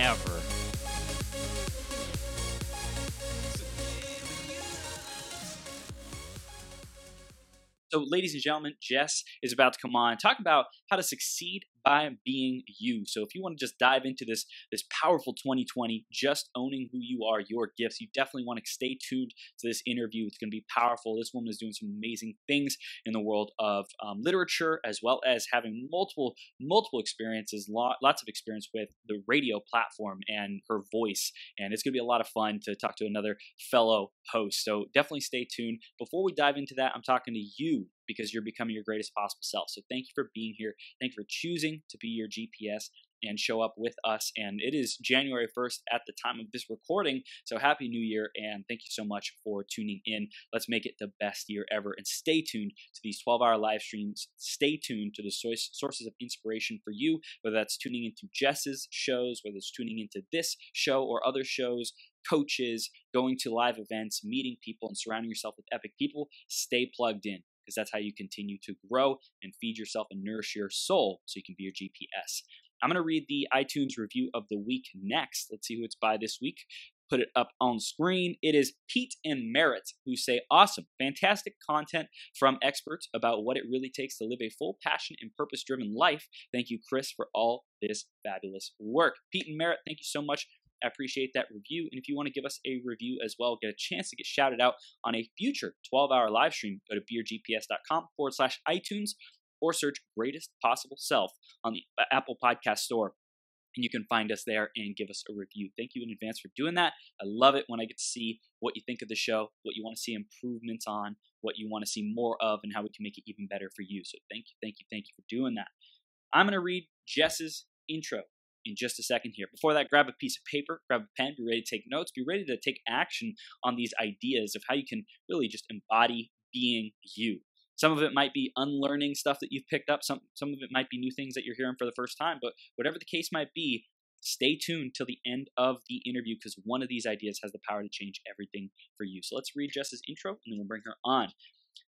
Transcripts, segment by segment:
ever. So, ladies and gentlemen, Jess is about to come on and talk about how to succeed by being you. So if you want to just dive into this this powerful 2020, just owning who you are, your gifts, you definitely want to stay tuned to this interview. It's going to be powerful. This woman is doing some amazing things in the world of um, literature, as well as having multiple multiple experiences, lots of experience with the radio platform and her voice. And it's going to be a lot of fun to talk to another fellow host. So definitely stay tuned. Before we dive into that, I'm talking to you because you're becoming your greatest possible self. So thank you for being here. Thank you for choosing to be your GPS and show up with us. And it is January 1st at the time of this recording. So happy new year and thank you so much for tuning in. Let's make it the best year ever and stay tuned to these 12 hour live streams. Stay tuned to the sources of inspiration for you, whether that's tuning into Jess's shows, whether it's tuning into this show or other shows coaches, going to live events, meeting people, and surrounding yourself with epic people, stay plugged in because that's how you continue to grow and feed yourself and nourish your soul so you can be your GPS. I'm going to read the iTunes review of the week next. Let's see who it's by this week. Put it up on screen. It is Pete and Merritt who say, Awesome, fantastic content from experts about what it really takes to live a full passion and purpose driven life. Thank you, Chris, for all this fabulous work. Pete and Merritt, thank you so much I appreciate that review. And if you want to give us a review as well, get a chance to get shouted out on a future 12 hour live stream, go to beyourgps.com forward slash iTunes or search Greatest Possible Self on the uh, Apple Podcast Store. And you can find us there and give us a review. Thank you in advance for doing that. I love it when I get to see what you think of the show, what you want to see improvements on, what you want to see more of, and how we can make it even better for you. So thank you, thank you, thank you for doing that. I'm going to read Jess's intro in just a second here. Before that, grab a piece of paper, grab a pen, be ready to take notes, be ready to take action on these ideas of how you can really just embody being you. Some of it might be unlearning stuff that you've picked up, some, some of it might be new things that you're hearing for the first time, but whatever the case might be, stay tuned till the end of the interview because one of these ideas has the power to change everything for you. So let's read Jess's intro and then we'll bring her on.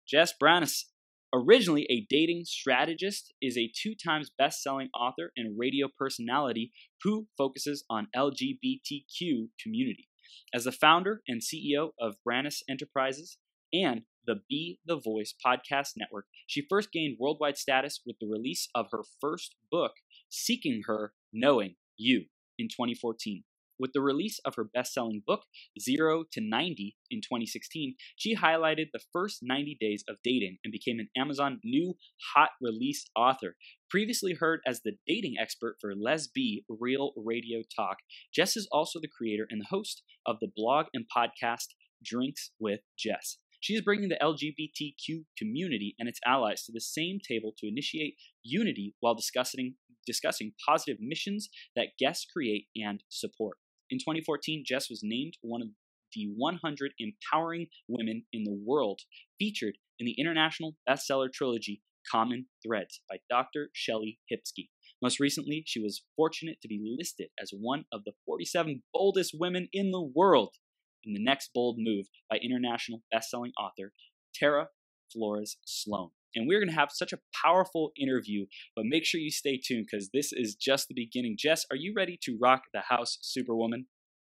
Jess Branis Originally a dating strategist, is a two times best selling author and radio personality who focuses on LGBTQ community. As the founder and CEO of Branis Enterprises and the Be the Voice podcast network, she first gained worldwide status with the release of her first book, Seeking Her, Knowing You, in 2014. With the release of her best selling book, Zero to 90, in 2016, she highlighted the first 90 days of dating and became an Amazon new hot release author. Previously heard as the dating expert for Lesbi Real Radio Talk, Jess is also the creator and the host of the blog and podcast Drinks with Jess. She is bringing the LGBTQ community and its allies to the same table to initiate unity while discussing, discussing positive missions that guests create and support. In 2014, Jess was named one of the 100 empowering women in the world, featured in the international bestseller trilogy Common Threads by Dr. Shelley Hipsky. Most recently, she was fortunate to be listed as one of the 47 boldest women in the world in the next bold move by international bestselling author Tara Flores Sloan. And we're going to have such a powerful interview, but make sure you stay tuned because this is just the beginning. Jess, are you ready to rock the house, Superwoman?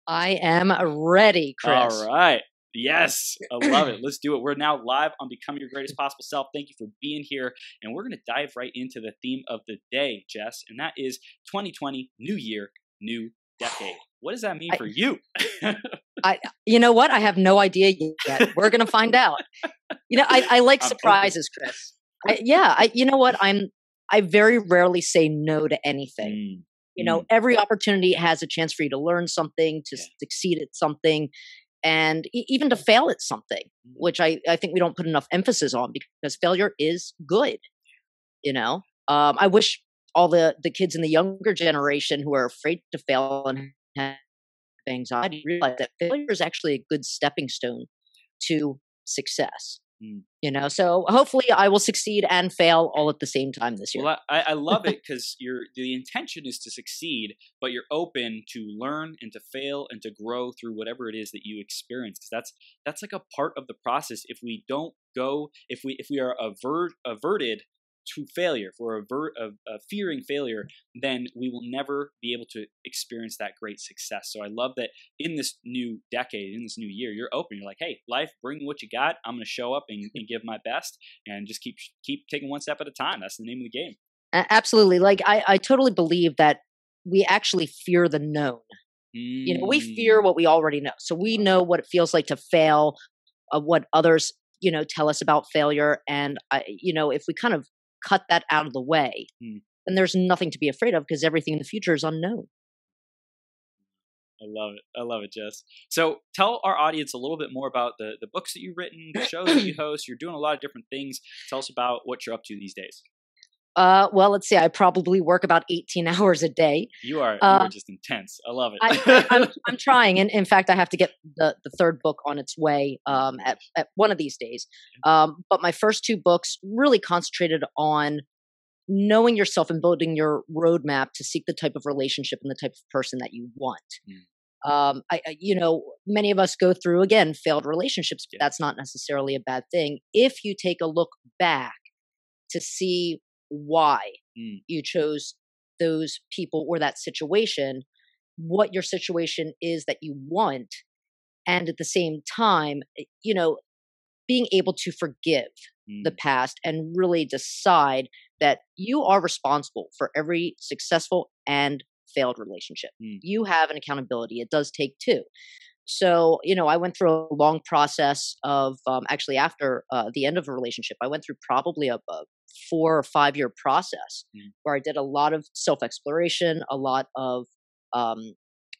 I am ready, Chris. All right. Yes, I love it. Let's do it. We're now live on Becoming Your Greatest Possible Self. Thank you for being here. And we're going to dive right into the theme of the day, Jess, and that is 2020, new year, new decade. What does that mean I, for you? I, you know what? I have no idea yet. We're going to find out. You know, I, I like surprises, Chris. I, yeah, I, you know what? I'm. I very rarely say no to anything. Mm. You know, mm. every opportunity has a chance for you to learn something, to yeah. succeed at something, and e- even to fail at something, mm. which I, I think we don't put enough emphasis on because failure is good. You know, um, I wish all the the kids in the younger generation who are afraid to fail and have anxiety, realize that failure is actually a good stepping stone to success. Mm. You know, so hopefully I will succeed and fail all at the same time this year. Well, I, I love it because you're the intention is to succeed, but you're open to learn and to fail and to grow through whatever it is that you experience. Because that's that's like a part of the process. If we don't go, if we if we are avert, averted to failure, if we're avert, uh, uh, fearing failure, then we will never be able to experience that great success. So I love that in this new decade, in this new year, you're open. You're like, hey, life, bring what you got. I'm going to show up and, and, give my best, and just keep keep taking one step at a time. That's the name of the game. Absolutely. Like I, I totally believe that we actually fear the known. Mm. You know, we fear mm. what we already know. So we know what it feels like to fail, uh, what others you know tell us about failure and I, you know if we kind of cut that out of the way, mm. then there's nothing to be afraid of because everything in the future is unknown. I love it. I love it, Jess. So tell our audience a little bit more about the, the books that you've written, the shows that you host. You're doing a lot of different things. Tell us about what you're up to these days. Uh, well, let's see. I probably work about 18 hours a day. You are, you uh, are just intense. I love it. I, am I'm trying. And in fact, I have to get the, the third book on its way um, at, at one of these days. Um, but my first two books really concentrated on knowing yourself and building your roadmap to seek the type of relationship and the type of person that you want. Mm. Um, I, I, you know, many of us go through again failed relationships. But that's not necessarily a bad thing if you take a look back to see why mm. you chose those people or that situation, what your situation is that you want, and at the same time, eh, you know, being able to forgive mm. the past and really decide that you are responsible for every successful and failed relationship. Mm. You have an accountability. It does take two. So, you know, I went through a long process of um, actually after uh, the end of a relationship, I went through probably a, a four or five year process mm. where I did a lot of self exploration, a lot of um,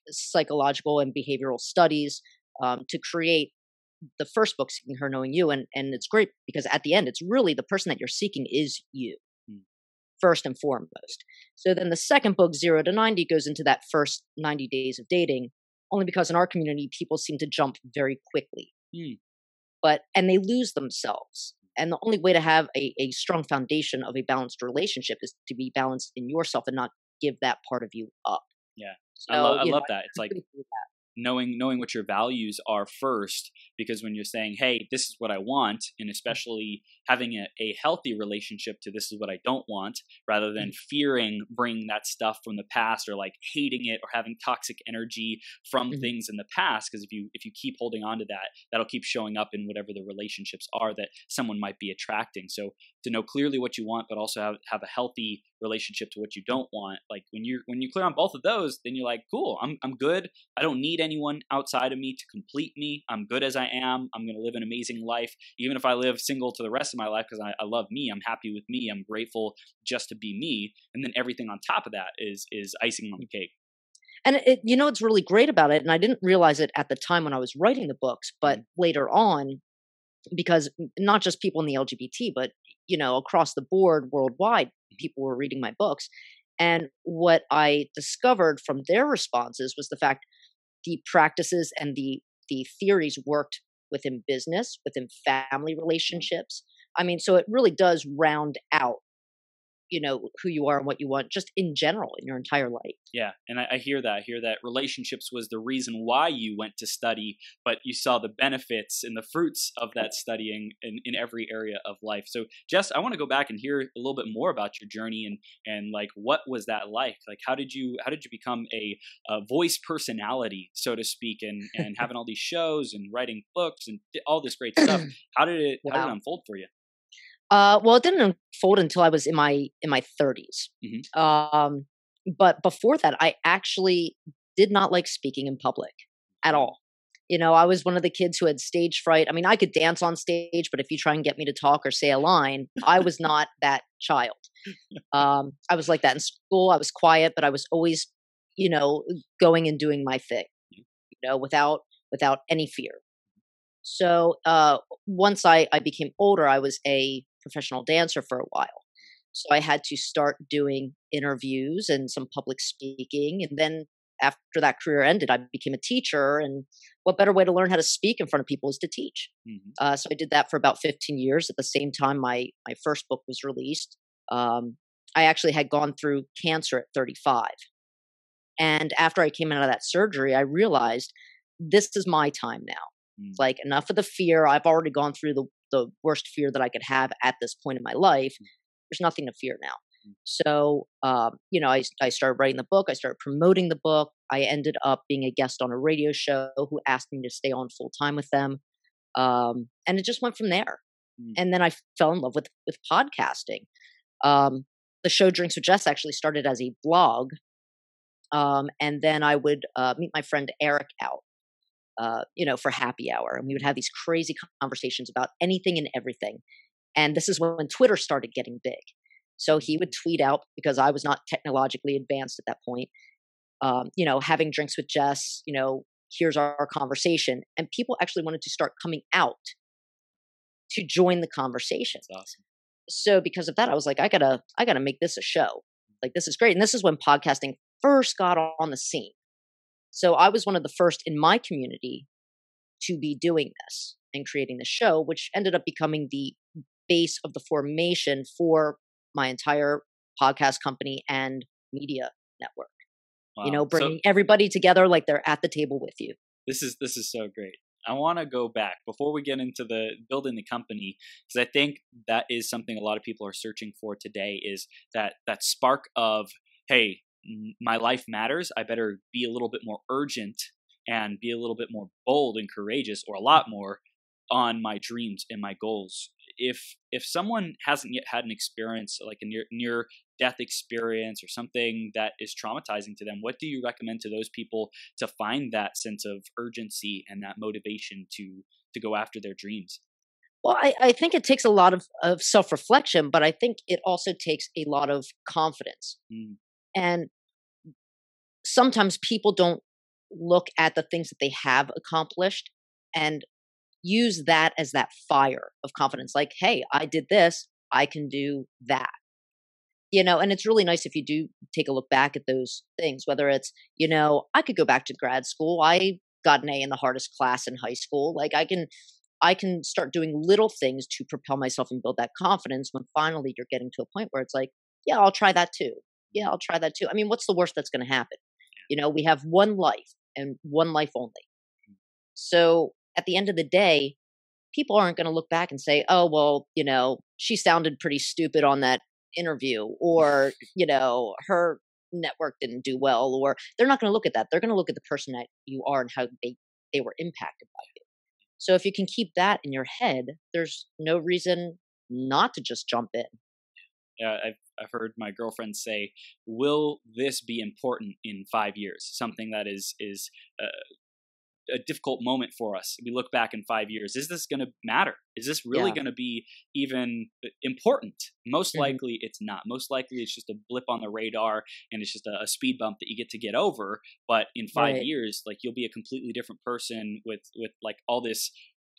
psychological and behavioral studies um, to create the first book, Seeking Her, Knowing You. And, and it's great because at the end, it's really the person that you're seeking is you. Mm. First and foremost. So then the second book, Zero to 90, goes into that first 90 days of dating, only because in our community, people seem to jump very quickly. Mm. But, and they lose themselves and the only way to have a, a strong foundation of a balanced relationship is to be balanced in yourself and not give that part of you up. Yeah. So, I, lo- I love know, that. It's like knowing knowing what your values are first because when you're saying hey this is what i want and mm. especially having a, a healthy relationship to this is what i don't want rather than mm-hmm. fearing bringing that stuff from the past or like hating it or having toxic energy from mm-hmm. things in the past because if you if you keep holding on to that that'll keep showing up in whatever the relationships are that someone might be attracting so to know clearly what you want but also have, have a healthy relationship to what you don't want like when you're when you clear on both of those then you're like cool i'm, I'm good. I don't need anyone outside of me to complete me. I'm good as i am. I'm going to live an amazing life. Even if i live single to the rest of my life because I, I love me i'm happy with me i'm grateful just to be me and then everything on top of that is is icing on the cake. And it, you know what's really great about it and i didn't realize it at the time when i was writing the books but mm. later on because not just people in the lgbt but you know across the board worldwide mm. people were reading my books. And what I discovered from their responses was the fact the practices and the the theories worked within business, within family mm. relationships. I mean, so it really does round out you know who you are and what you want just in general in your entire life. Yeah and I, I, hear that i hear that relationships was the reason why you went to study but you saw the benefits and the fruits of that studying in, in every area of life. So jess i want to go back and hear a little bit more about your journey and and like what was that like? Like how did you how did you become a, a voice personality so to speak and and having all these shows and writing books and all this great stuff? How did it wow. how did it unfold for you uh, well, it didn't unfold until I was in my in my 30s. Mm-hmm. Um, but before that, I actually did not like speaking in public at all. You know, I was one of the kids who had stage fright. I mean, I could dance on stage, but if you try and get me to talk or say a line, I was not that child. Um, I was like that in school. I was quiet, but I was always, you know, going and doing my thing. You know, without without any fear. So uh, once I, I became older, I was a professional dancer for a while. So I had to start doing interviews and some public speaking. And then after that career ended, I became a teacher. And what better way to learn how to speak in front of people is to teach. Mm-hmm. Uh, so I did that for about 15 years. At the same time, my my first book was released. Um, I actually had gone through cancer at 35. And after I came out of that surgery, I realized this is my time now. Mm. Like enough of the fear. I've already gone through the, the worst fear that I could have at this point in my life. Mm. There's nothing to fear now. Mm. So, um, you know, I, I started writing the book. I started promoting the book. I ended up being a guest on a radio show who asked me to stay on full time with them. Um, and it just went from there. Mm. And then I fell in love with, with podcasting. Um, the show Drinks with Jess actually started as a blog. Um, and then I would uh, meet my friend Eric out, uh, you know, for happy hour. And we would have these crazy conversations about anything and everything. And this is when Twitter started getting big. So he would tweet out because I was not technologically advanced at that point. Um, you know, having drinks with Jess, you know, here's our, our conversation. And people actually wanted to start coming out to join the conversation. Awesome so because of that, I was like, I gotta, I gotta make this a show. Like this is great. And this is when podcasting first got on the scene. So I was one of the first in my community to be doing this and creating the show, which ended up becoming the base of the formation for my entire podcast company and media network. Wow. You know, bringing so, everybody together like they're at the table with you. This is this is so great. I want to go back before we get into the building the company because I think that is something a lot of people are searching for today is that that spark of hey my life matters I better be a little bit more urgent and be a little bit more bold and courageous or a lot more on my dreams and my goals. If if someone hasn't yet had an experience like a near near death experience or something that is traumatizing to them what do you recommend to those people to find that sense of urgency and that motivation to to go after their dreams? Well i, I think it takes a lot of, of self-reflection but i think it also takes a lot of confidence. Mm. And sometimes people don't look at the things that they have accomplished and use that as that fire of confidence like hey i did this i can do that. You know and it's really nice if you do take a look back at those things whether it's you know i could go back to grad school i got an a in the hardest class in high school like i can i can start doing little things to propel myself and build that confidence when finally you're getting to a point where it's like yeah i'll try that too yeah i'll try that too i mean what's the worst that's going to happen you know we have one life and one life only mm. so at the end of the day, people aren't going to look back and say, oh, well, you know, she sounded pretty stupid on that interview, or, you know, her network didn't do well, or they're not going to look at that. They're going to look at the person that you are and how they, they were impacted by you. So if you can keep that in your head, there's no reason not to just jump in. Yeah, I've I've heard my girlfriend say, "Will this be important in five years?" Something that is is uh, a difficult moment for us. We look back in five years. Is this going to matter? Is this really yeah. going to be even uh, important? Most mm-hmm. likely, it's not. Most likely, it's just a blip on the radar, and it's just a, a speed bump that you get to get over. But in five right. years, like you'll be a completely different person with with like all this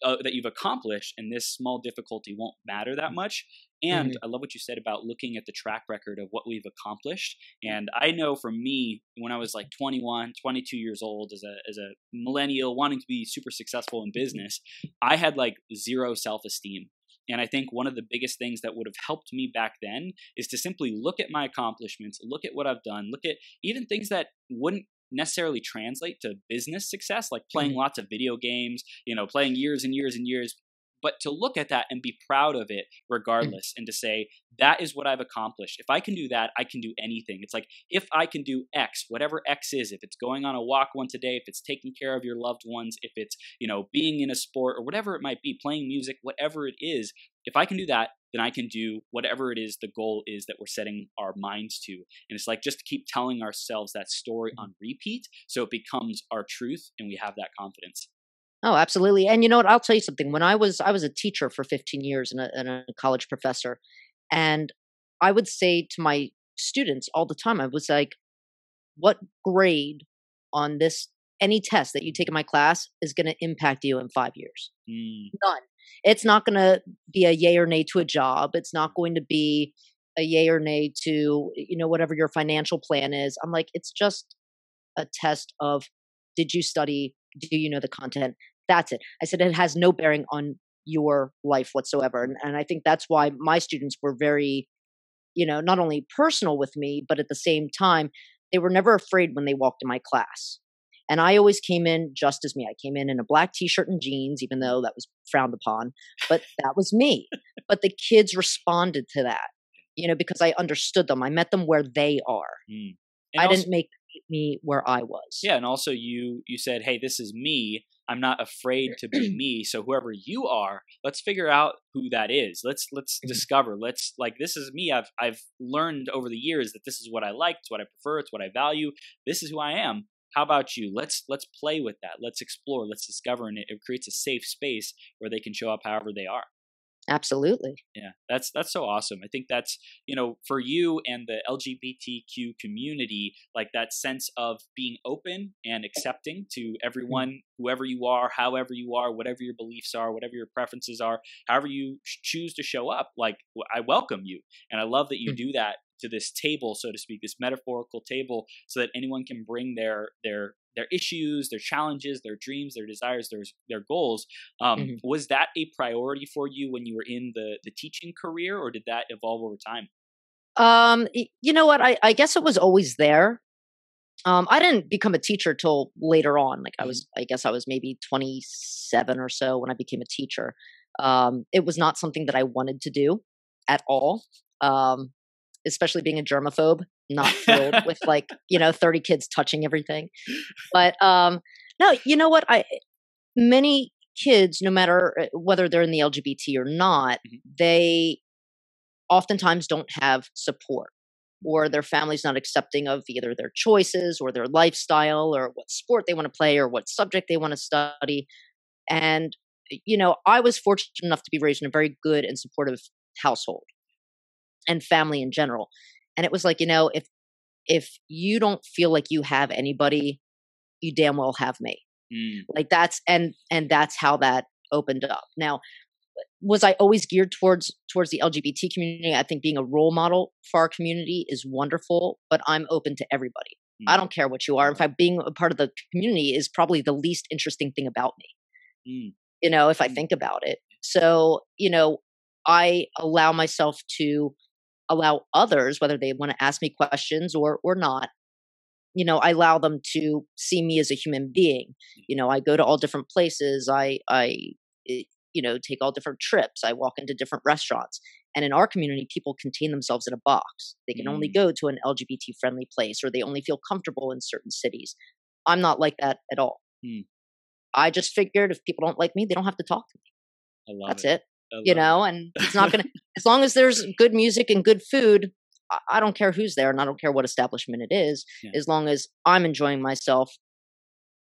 uh, that you've accomplished, and this small difficulty won't matter that much. And mm-hmm. I love what you said about looking at the track record of what we've accomplished. And I know for me, when I was like 21, 22 years old, as a as a millennial wanting to be super successful in mm-hmm. business, I had like zero self esteem. And I think one of the biggest things that would have helped me back then is to simply look at my accomplishments, look at what I've done, look at even things that wouldn't necessarily translate to business success, like playing mm-hmm. lots of video games, you know, playing years and years and years, but to look at that and be proud of it mm. regardless mm-hmm. and to say that is what i've accomplished if i can do that i can do anything it's like if i can do x whatever x is if it's going on a walk once a day if it's taking care of your loved ones if it's you know being in a sport or whatever it might be playing music whatever it is if i can do that then i can do whatever it is the goal is that we're setting our minds to and it's like just to keep telling ourselves that story mm. on repeat so it becomes our truth and we have that confidence Oh, absolutely. And you know what? I'll tell you something. When I was I was a teacher for 15 years and a, and a college professor, and I would say to my students all the time, I was like, "What grade on this any test that you take in my class is going to impact you in five years? Mm. None. It's not going to be a yay or nay to a job. It's not going to be a yay or nay to you know whatever your financial plan is. I'm like, it's just a test of did you study? Do you know the content? That's it. I said it has no bearing on your life whatsoever. And, and I think that's why my students were very, you know, not only personal with me, but at the same time, they were never afraid when they walked in my class. And I always came in just as me. I came in in a black t shirt and jeans, even though that was frowned upon, but that was me. but the kids responded to that, you know, because I understood them. I met them where they are. Mm. I also, didn't make me where I was. Yeah, and also you you said, "Hey, this is me. I'm not afraid to be me. So whoever you are, let's figure out who that is. Let's let's mm-hmm. discover. Let's like this is me. I've I've learned over the years that this is what I like. It's what I prefer. It's what I value. This is who I am. How about you? Let's let's play with that. Let's explore. Let's discover, and it, it creates a safe space where they can show up however they are. Absolutely. Yeah, that's that's so awesome. I think that's you know for you and the LGBTQ community, like that sense of being open and accepting to mm-hmm. everyone, whoever you are, however you are, whatever your beliefs are, whatever your preferences are, however you choose to show up. Like I welcome you, and I love that you mm-hmm. do that to this table, so to speak, this metaphorical table, so that anyone can bring their their their issues, their challenges, their dreams, their desires, their their goals. Um, mm-hmm. Was that a priority for you when you were in the the teaching career, or did that evolve over time? Um, you know what? I, I guess it was always there. Um, I didn't become a teacher till later on. Like I mm-hmm. was, I guess I was maybe 27 or so when I became a teacher. Um, it was not something that I wanted to do at all. Um, especially being a germaphobe, not thrilled with like, you know, 30 kids touching everything. But um no, you know what? I many kids, no matter uh, whether they're in the LGBT or not, mm-hmm. they oftentimes don't have support or their family's not accepting of either their choices or their lifestyle or what sport they want to play or what subject they want to study. And, you know, I was fortunate enough to be raised in a very good and supportive household and family in general. And it was like, you know, if if you don't feel like you have anybody, you damn well have me. Mm. Like that's and and that's how that opened up. Now, was I always geared towards towards the LGBT community? I think being a role model for our community is wonderful, but I'm open to everybody. Mm. I don't care what you are. In fact, being a part of the community is probably the least interesting thing about me. Mm. You know, if I mm. think about it. So, you know, I allow myself to allow others, whether they want to ask me questions or or not, you know, I allow them to see me as a human being. You know, I go to all different places. I I eh, you know take all different trips. I walk into different restaurants. And in our community, people contain themselves in a box. They can mm. only go to an LGBT friendly place, or they only feel comfortable in certain cities. I'm not like that at all. Mm. I just figured if people don't like me, they don't have to talk to me. That's it. it you know, and it's not going to, as long as there's good music and good food, I don't care who's there and I don't care what establishment it is, yeah. as long as I'm enjoying myself,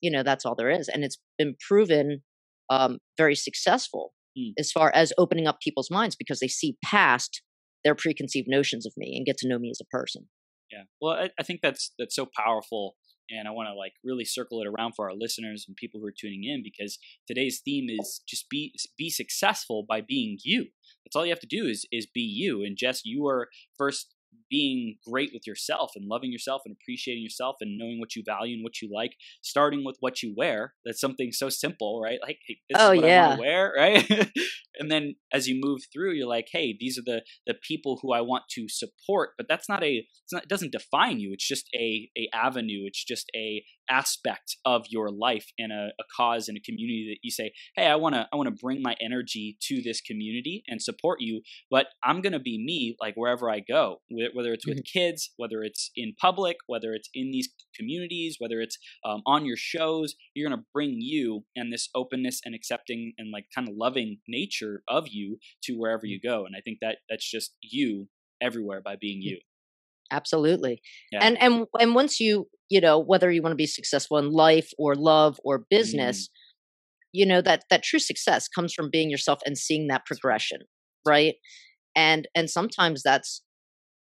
you know, that's all there is. And it's been proven um, very successful mm. as far as opening up people's minds because they see past their preconceived notions of me and get to know me as a person. Yeah. Well, I, I think that's, that's so powerful and I want to like really circle it around for our listeners and people who are tuning in because today's theme is just be be successful by being you. That's all you have to do is is be you. And Jess, you are first being great with yourself and loving yourself and appreciating yourself and knowing what you value and what you like, starting with what you wear. That's something so simple, right? Like, hey, this oh, is what yeah. I want to wear, right? and then as you move through, you're like, hey, these are the the people who I want to support. But that's not a not, it doesn't define you. It's just a a avenue. It's just a aspect of your life and a, a cause and a community that you say, hey, I want to I want to bring my energy to this community and support you. But I'm gonna be me, like wherever I go, whether it's with mm-hmm. kids, whether it's in public, whether it's in these communities, whether it's um, on your shows. You're gonna bring you and this openness and accepting and like kind of loving nature of you to wherever you go. And I think that that's just you everywhere by being you absolutely yeah. and and and once you you know whether you want to be successful in life or love or business mm. you know that that true success comes from being yourself and seeing that progression right and and sometimes that's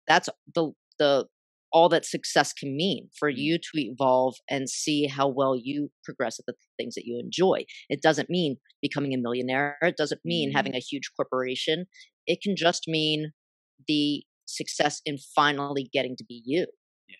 that's the the all that success can mean for mm. you to evolve and see how well you progress at the things that you enjoy. It doesn't mean becoming a millionaire. It doesn't mean mm. having a huge corporation. It can just mean the success in finally getting to be you. Yeah.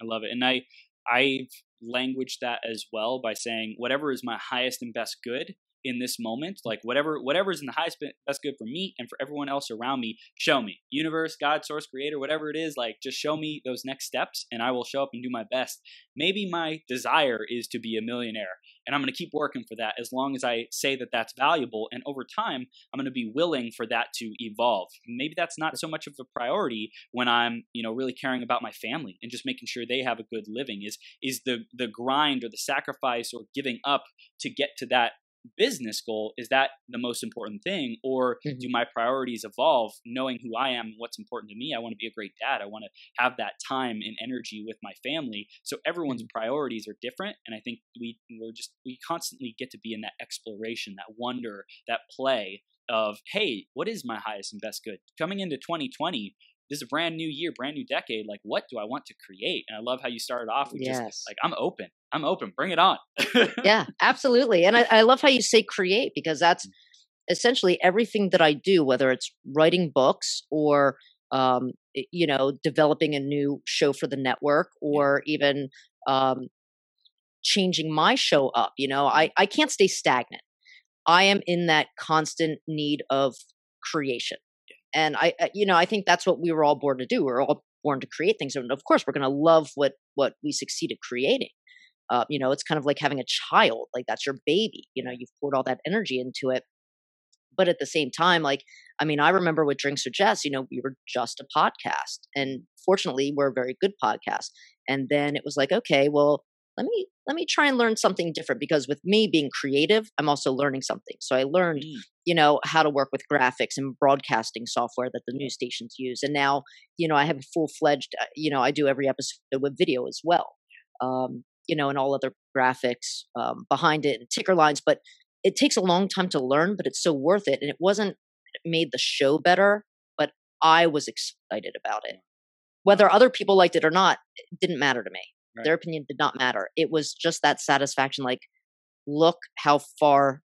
I love it. And I I've languaged that as well by saying whatever is my highest and best good in this moment like whatever whatever is in the highest best good for me and for everyone else around me show me universe god source creator whatever it is like just show me those next steps and i will show up and do my best maybe my desire is to be a millionaire and i'm going to keep working for that as long as i say that that's valuable and over time i'm going to be willing for that to evolve. Maybe that's not so much of a priority when i'm you know really caring about my family and just making sure they have a good living is is the the grind or the sacrifice or giving up to get to that business goal is that the most important thing or mm-hmm. do my priorities evolve knowing who i am and what's important to me i want to be a great dad i want to have that time and energy with my family so everyone's mm-hmm. priorities are different and i think we we're just we constantly get to be in that exploration that wonder that play of hey what is my highest and best good coming into 2020 this is a brand new year, brand new decade. Like, what do I want to create? And I love how you started off with yes. just like, I'm open. I'm open. Bring it on. yeah, absolutely. And I, I love how you say create because that's mm. essentially everything that I do, whether it's writing books or um, you know, developing a new show for the network or even um, changing my show up. You know, I, I can't stay stagnant. I am in that constant need of creation and I, uh, you know, I think that's what we were all born to do. We're all born to create things, and of course, we're going to love what what we succeed at creating. Uh, you know, it's kind of like having a child; like that's your baby. You know, you've poured all that energy into it. But at the same time, like, I mean, I remember with Drinks or Jess, you know, we were just a podcast, and fortunately, we're a very good podcast. And then it was like, okay, well, let me let me try and learn something different because with me being creative i'm also learning something. So i learned mm. you know how to work with graphics and broadcasting software that the news stations use and now you know i have a full-fledged uh, you know i do every episode with video as well um, you know and all other graphics um, behind it and ticker lines but it takes a long time to learn but it's so worth it and it wasn't it made the show better but i was excited about it. Whether other people liked it or not it didn't matter to me Right. Their opinion did not matter. It was just that satisfaction like, look how far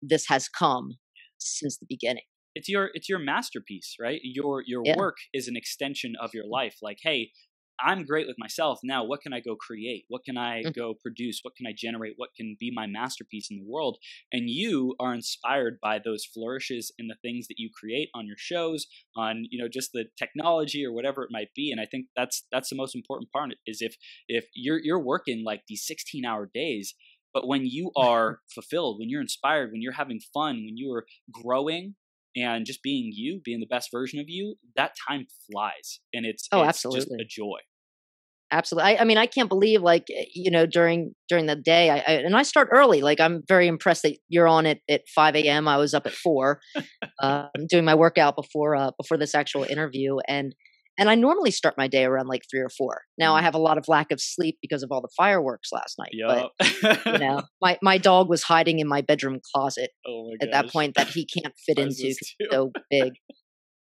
this has come since the beginning. It's your it's your masterpiece, right? Your your yeah. work is an extension of your mm. life. Like, hey, I'm great with myself. Now, what can I go create? What can I mm. go produce? What can I generate? What can be my masterpiece in the world? And you are inspired by those flourishes in the things that you create on your shows, on you know just the technology or whatever it might be. And I think that's that's the most important part is if if you're you're working like these 16 hour days, but when you are fulfilled, when you're inspired, when you're having fun, when you are growing and just being you, being the best version of you, that time flies, and it's oh, it's absolutely. just a joy. Absolutely. I, I, mean, I can't believe like eh, you know during during the day, I, I, and I start early. Like I'm very impressed that you're on it at 5 a.m. I was up at four, uh, doing my workout before uh, before this actual interview, and and I normally start my day around like three or four. Now I mm. have a lot of lack of sleep because of all the fireworks last night. Yep. But you know, my, my dog was hiding in my bedroom closet oh my at that point that he can't fit into because so big.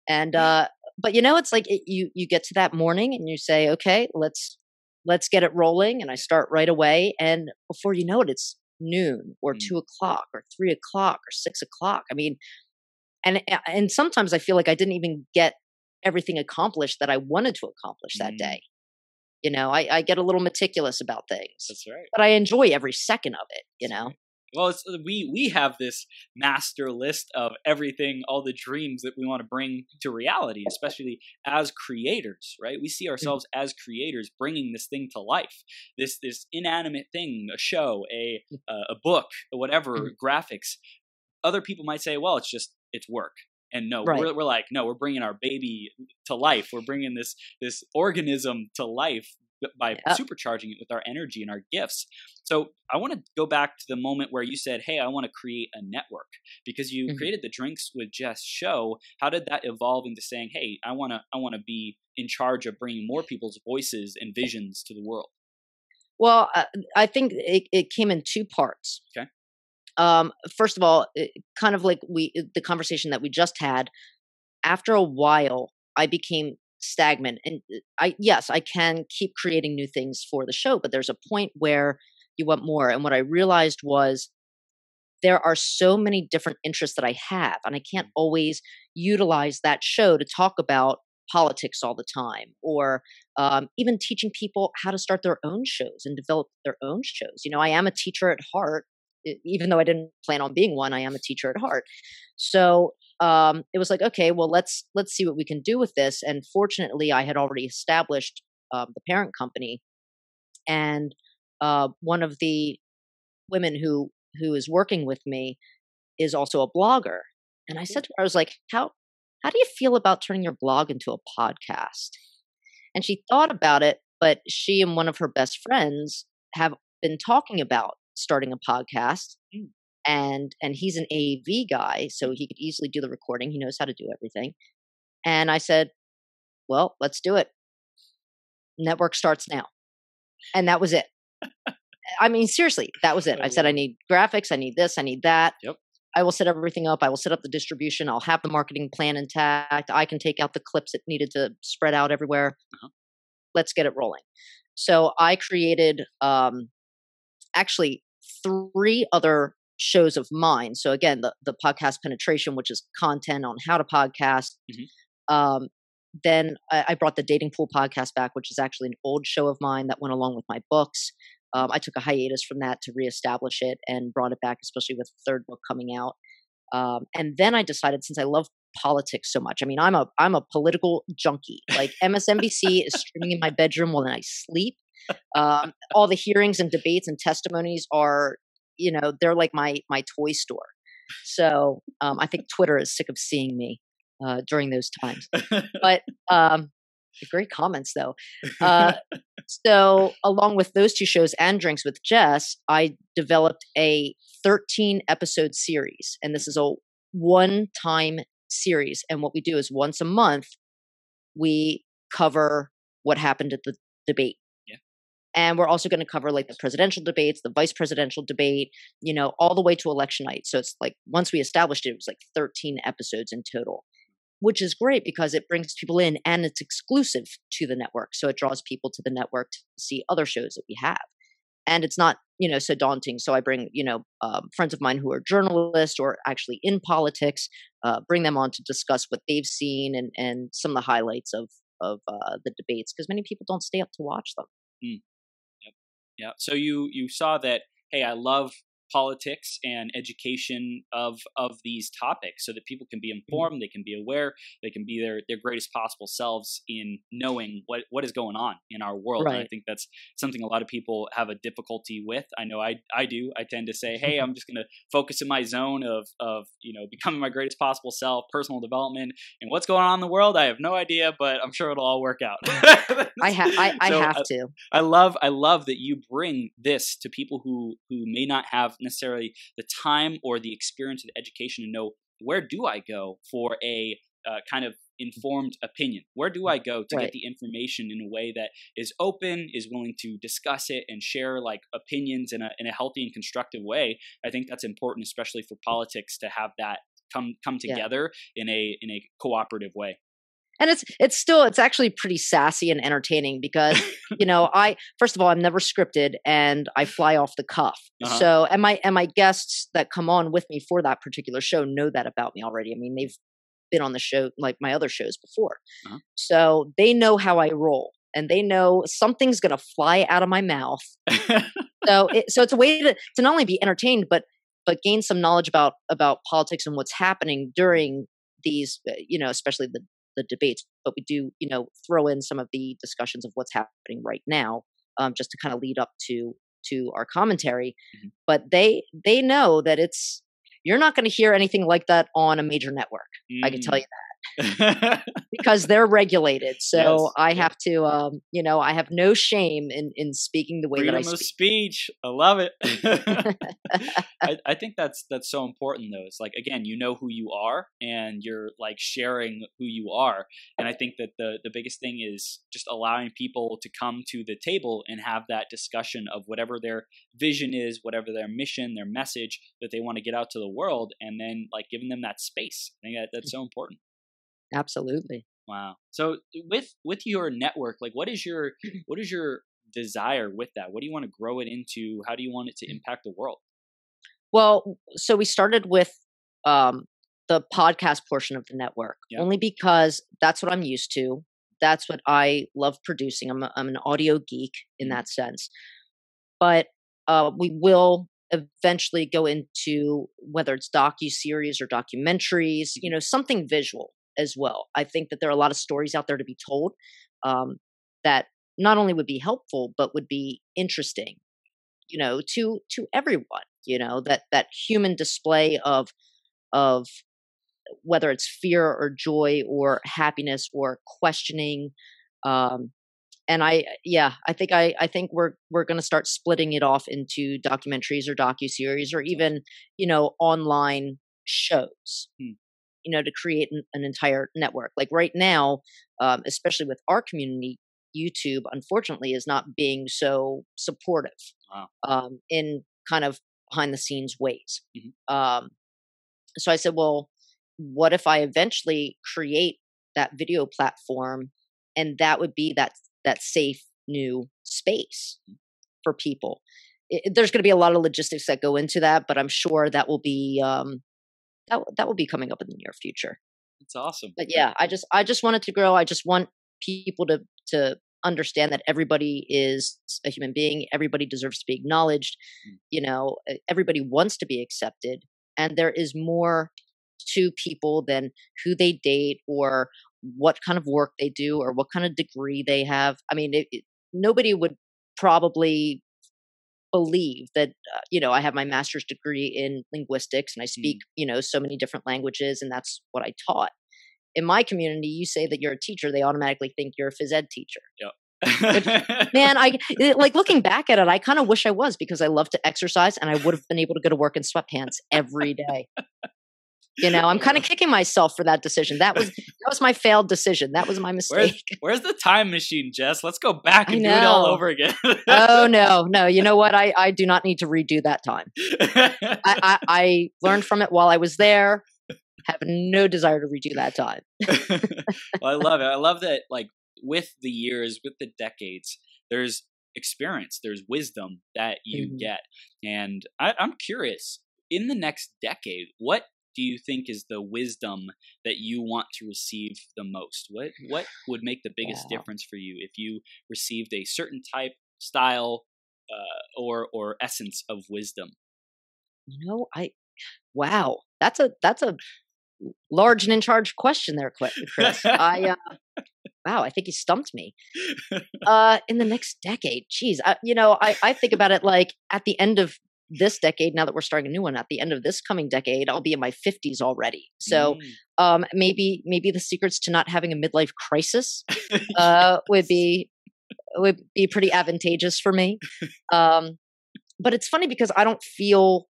And uh but you know, it's like it, you you get to that morning and you say, okay, let's let's get it rolling, and I start right away. And before you know it, it's noon or mm. two o'clock or three o'clock or six o'clock. I mean, and and sometimes I feel like I didn't even get everything accomplished that I wanted to accomplish that mm. day. You know, I, I, get a little meticulous about things. That's right. But I enjoy every second of it, you know? Well, uh, we we have this master list of everything, all the dreams that we want to bring to reality, especially as creators, right? We see mm. ourselves mm. as creators, bringing this thing to life. This this inanimate thing, a show, a mm. uh, a book, whatever, mm. graphics. Other people might say, well, it's just it's work. And no, right. we're, we're like, no, we're bringing our baby to life. We're bringing this this organism to life by yep. supercharging it with our energy and our gifts. So I want to go back to the moment where you said, "Hey, I want to create a network," because you mm-hmm. created the Drinks with Jess show. How did that evolve into saying, "Hey, I want to I want to be in charge of bringing more people's voices and visions to the world"? Well, uh, I think it, it came in two parts. Okay um, first of all, kind of like we the conversation that we just had. After a while, I became stagnant, and uh, I yes, I can keep creating new things for the show, but there's a point where you want more. And what I realized was there are so many different interests that I have, and I can't always utilize that show to talk about politics all the time, or um, even teaching people how to start their own shows and develop their own shows. You know, I am a teacher at heart, even though I didn't plan on being one. I am a teacher at heart, so um, it was like, okay, well, let's let's see what we can do with this. And fortunately, I had already established um, the parent company, and uh, one of the women who who is working with me is also a blogger. And I said to her, I was like, how how do you feel about turning your blog into a podcast? And she thought about it, but she and one of her best friends have been talking about starting a podcast. Mm. And and he's an AV guy, so he could easily do the recording. He knows how to do everything. And I said, "Well, let's do it." Network starts now. And that was it. I mean, seriously, that was it. I said, I need graphics, I need this, I need that. Yep. I will set everything up. I will set up the distribution. I'll have the marketing plan intact. I can take out the clips that needed to spread out everywhere. Uh-huh. Let's get it rolling. So I created um, actually three other shows of mine. So again, the the podcast penetration, which is content on how to podcast. Mm-hmm. Um, then I, I, brought the dating pool podcast back, which is actually an old show of mine that went along with my books. Um, I took a hiatus from that to reestablish it and brought it back, especially with the third book coming out. Um, and then I decided, since I love politics so much, I mean, I'm a I'm a political junkie. Like MSNBC is streaming in my bedroom while I sleep. Um, all the hearings and debates and testimonies are, you know, they're like my my toy store. So um, I think Twitter is sick of seeing me uh, during those times. But um, great comments though. Uh, so along with those two shows and Drinks with Jess, I developed a 13 episode series, and this is a one time series. And what we do is once a month, we cover what happened at the debate. And we're also going to cover like the presidential debates, the vice presidential debate, you know, all the way to election night. So it's like once we established it, it was like 13 episodes in total which is great because it brings people in and it's exclusive to the network. So it draws people to the network to see other shows that we have. And it's not, you know, so daunting. So I bring, you know, um, friends of mine who are journalists or actually in politics, uh, bring them on to discuss what they've seen and, and some of the highlights of, of uh, the debates because many people don't stay up to watch them. Mm. Yeah. So you you saw that. Hey, I love politics and education of of these topics so that people can be mm-hmm. informed they can be aware they can be their their greatest possible selves in knowing what what is going on in our world. Right. i think that's something a lot of people have a difficulty with. I know i i do. I tend to say hey i'm just going to focus in my zone of of you know becoming my greatest possible self personal development and what's going on in the world i have no idea but i'm sure it'll all work out. I have i, I so have I, to. I love i love that you bring this to people who who may not have necessarily the time or the experience of the education to know where do I go for a uh, kind of informed opinion? Where do I go to right. get the information in a way that is open, is willing to discuss it and share like opinions in a in a healthy and constructive way? I think that's important, especially for politics, to have that come come together yeah. in a in a cooperative way and it's it's still it's actually pretty sassy and entertaining because you know i first of all i'm never scripted and i fly off the cuff uh-huh. so and my and my guests that come on with me for that particular show know that about me already i mean they've been on the show like my other shows before uh-huh. so they know how i roll and they know something's going to fly out of my mouth so it, so it's a way to to not only be entertained but but gain some knowledge about about politics and what's happening during these uh, you know especially the the debates, but we do, you know, throw in some of the discussions of what's happening right now, um, just to kind of lead up to to our commentary. Mm-hmm. But they they know that it's you're not going to hear anything like that on a major network. Mm. I can tell mm. you that. because they're regulated. So yes. I have to, um, you know, I have no shame in in speaking the way Freedom that I speak. of speech. I love it. I, I, think that's that's so important though. It's like again, you know who you are, and you're like sharing who you are. And I think that the the biggest thing is just allowing people to come to the table and have that discussion of whatever their vision is, whatever their mission, their message that they want to get out to the world, and then like giving them that space. I think that that's so important. Absolutely. Wow. So with with your network, like what is your what is your desire with that? What do you want to grow it into? How do you want it to mm. impact the world? Well, so we started with um, the podcast portion of the network Yeah. only because that's what I'm used to. That's what I love producing. I'm a, I'm an audio geek in Mm-hmm. that sense. But uh, we will eventually go into whether it's docu series or documentaries, you know, something visual as well. I think that there are a lot of stories out there to be told um, that not only would be helpful but would be interesting, you know, to to everyone. You know that that human display of of whether it's fear or joy or happiness or questioning um and i yeah i think i i think we're we're going to start splitting it off into documentaries or docu-series or even you know online shows Hmm. You know to create an, an entire network like right now um, especially with our community youtube unfortunately is not being so supportive Wow. um, in kind of behind the scenes ways Mhm. um, so i said well what if i eventually create that video platform and that would be that that safe new space for people I there's going to be a lot of logistics that go into that but i'm sure that will be um, that, that will be coming up in the near future It's awesome. but yeah i just i just want it to grow i just want people to to understand that everybody is a human being everybody deserves to be acknowledged Mm. you know everybody wants to be accepted and there is more to people than who they date or what kind of work they do or what kind of degree they have i mean it, it, nobody would probably believe that uh, you know i have my master's degree in linguistics and i speak you know so many different languages and that's what i taught. In my community you say that you're a teacher they automatically think you're a phys ed teacher. Man i like looking back at it i kind of wish i was because i love to exercise and i would have been able to go to work in sweatpants every day you know i'm kind of kicking myself for that decision that was that was my failed decision that was my mistake where's the time machine, Jess? Let's go back and do it all over again. oh no no you know what i i do not need to redo that time I, I i learned from it while i was there have no desire to redo that time well, I love it. I love that, like, with the years, with the decades, there's experience, there's wisdom that you Mhm. get. And I, I'm curious, in the next decade, what do you think is the wisdom that you want to receive the most? What what would make the biggest Wow. difference for you if you received a certain type, style, uh, or or essence of wisdom? you know i wow that's a that's a large and in charge question there chris i uh, wow i think you stumped me uh in the next decade geez I, you know I, I think about it like at the end of this decade now that we're starting a new one at the end of this coming decade i'll be in my 50s already so Mm. um maybe maybe the secrets to not having a midlife crisis uh would be would be pretty advantageous for me um but it's funny because i don't feel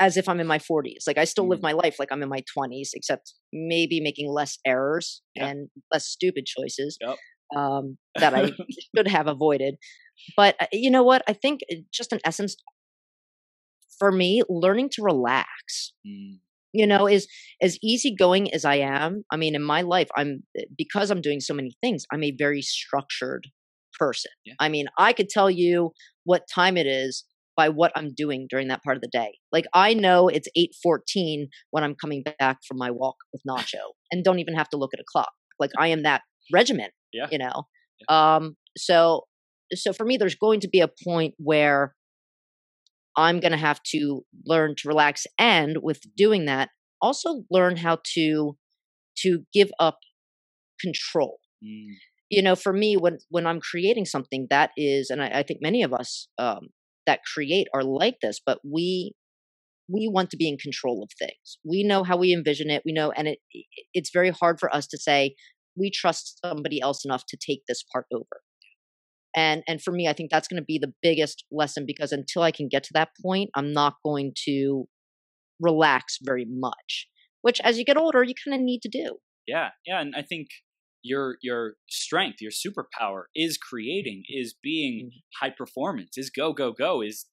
as if i'm in my 40s like i still live Mm. my life like i'm in my 20s except maybe making less errors Yeah. and less stupid choices Yep. um that i should have avoided but uh, you know what i think uh, just in essence for me learning to relax Mm. you know is as easygoing as i am i mean in my life i'm because i'm doing so many things i'm a very structured person Yeah. i mean i could tell you what time it is by what i'm doing during that part of the day like i know it's 8.14 when i'm coming back from my walk with nacho and don't even have to look at a clock like i am that regiment Yeah. you know um so so for me there's going to be a point where i'm going to have to learn to relax and with doing that also learn how to to give up control. Mm. you know for me when when i'm creating something that is and i, I think many of us um, that create are like this but we we want to be in control of things. We know how we envision it we know and it it's very hard for us to say we trust somebody else enough to take this part over and and for me i think that's going to be the biggest lesson because until i can get to that point i'm not going to relax very much which as you get older you kind of need to do Yeah, yeah, and I think your your strength, your superpower is creating, is being mm-hmm. high performance, is go go go, is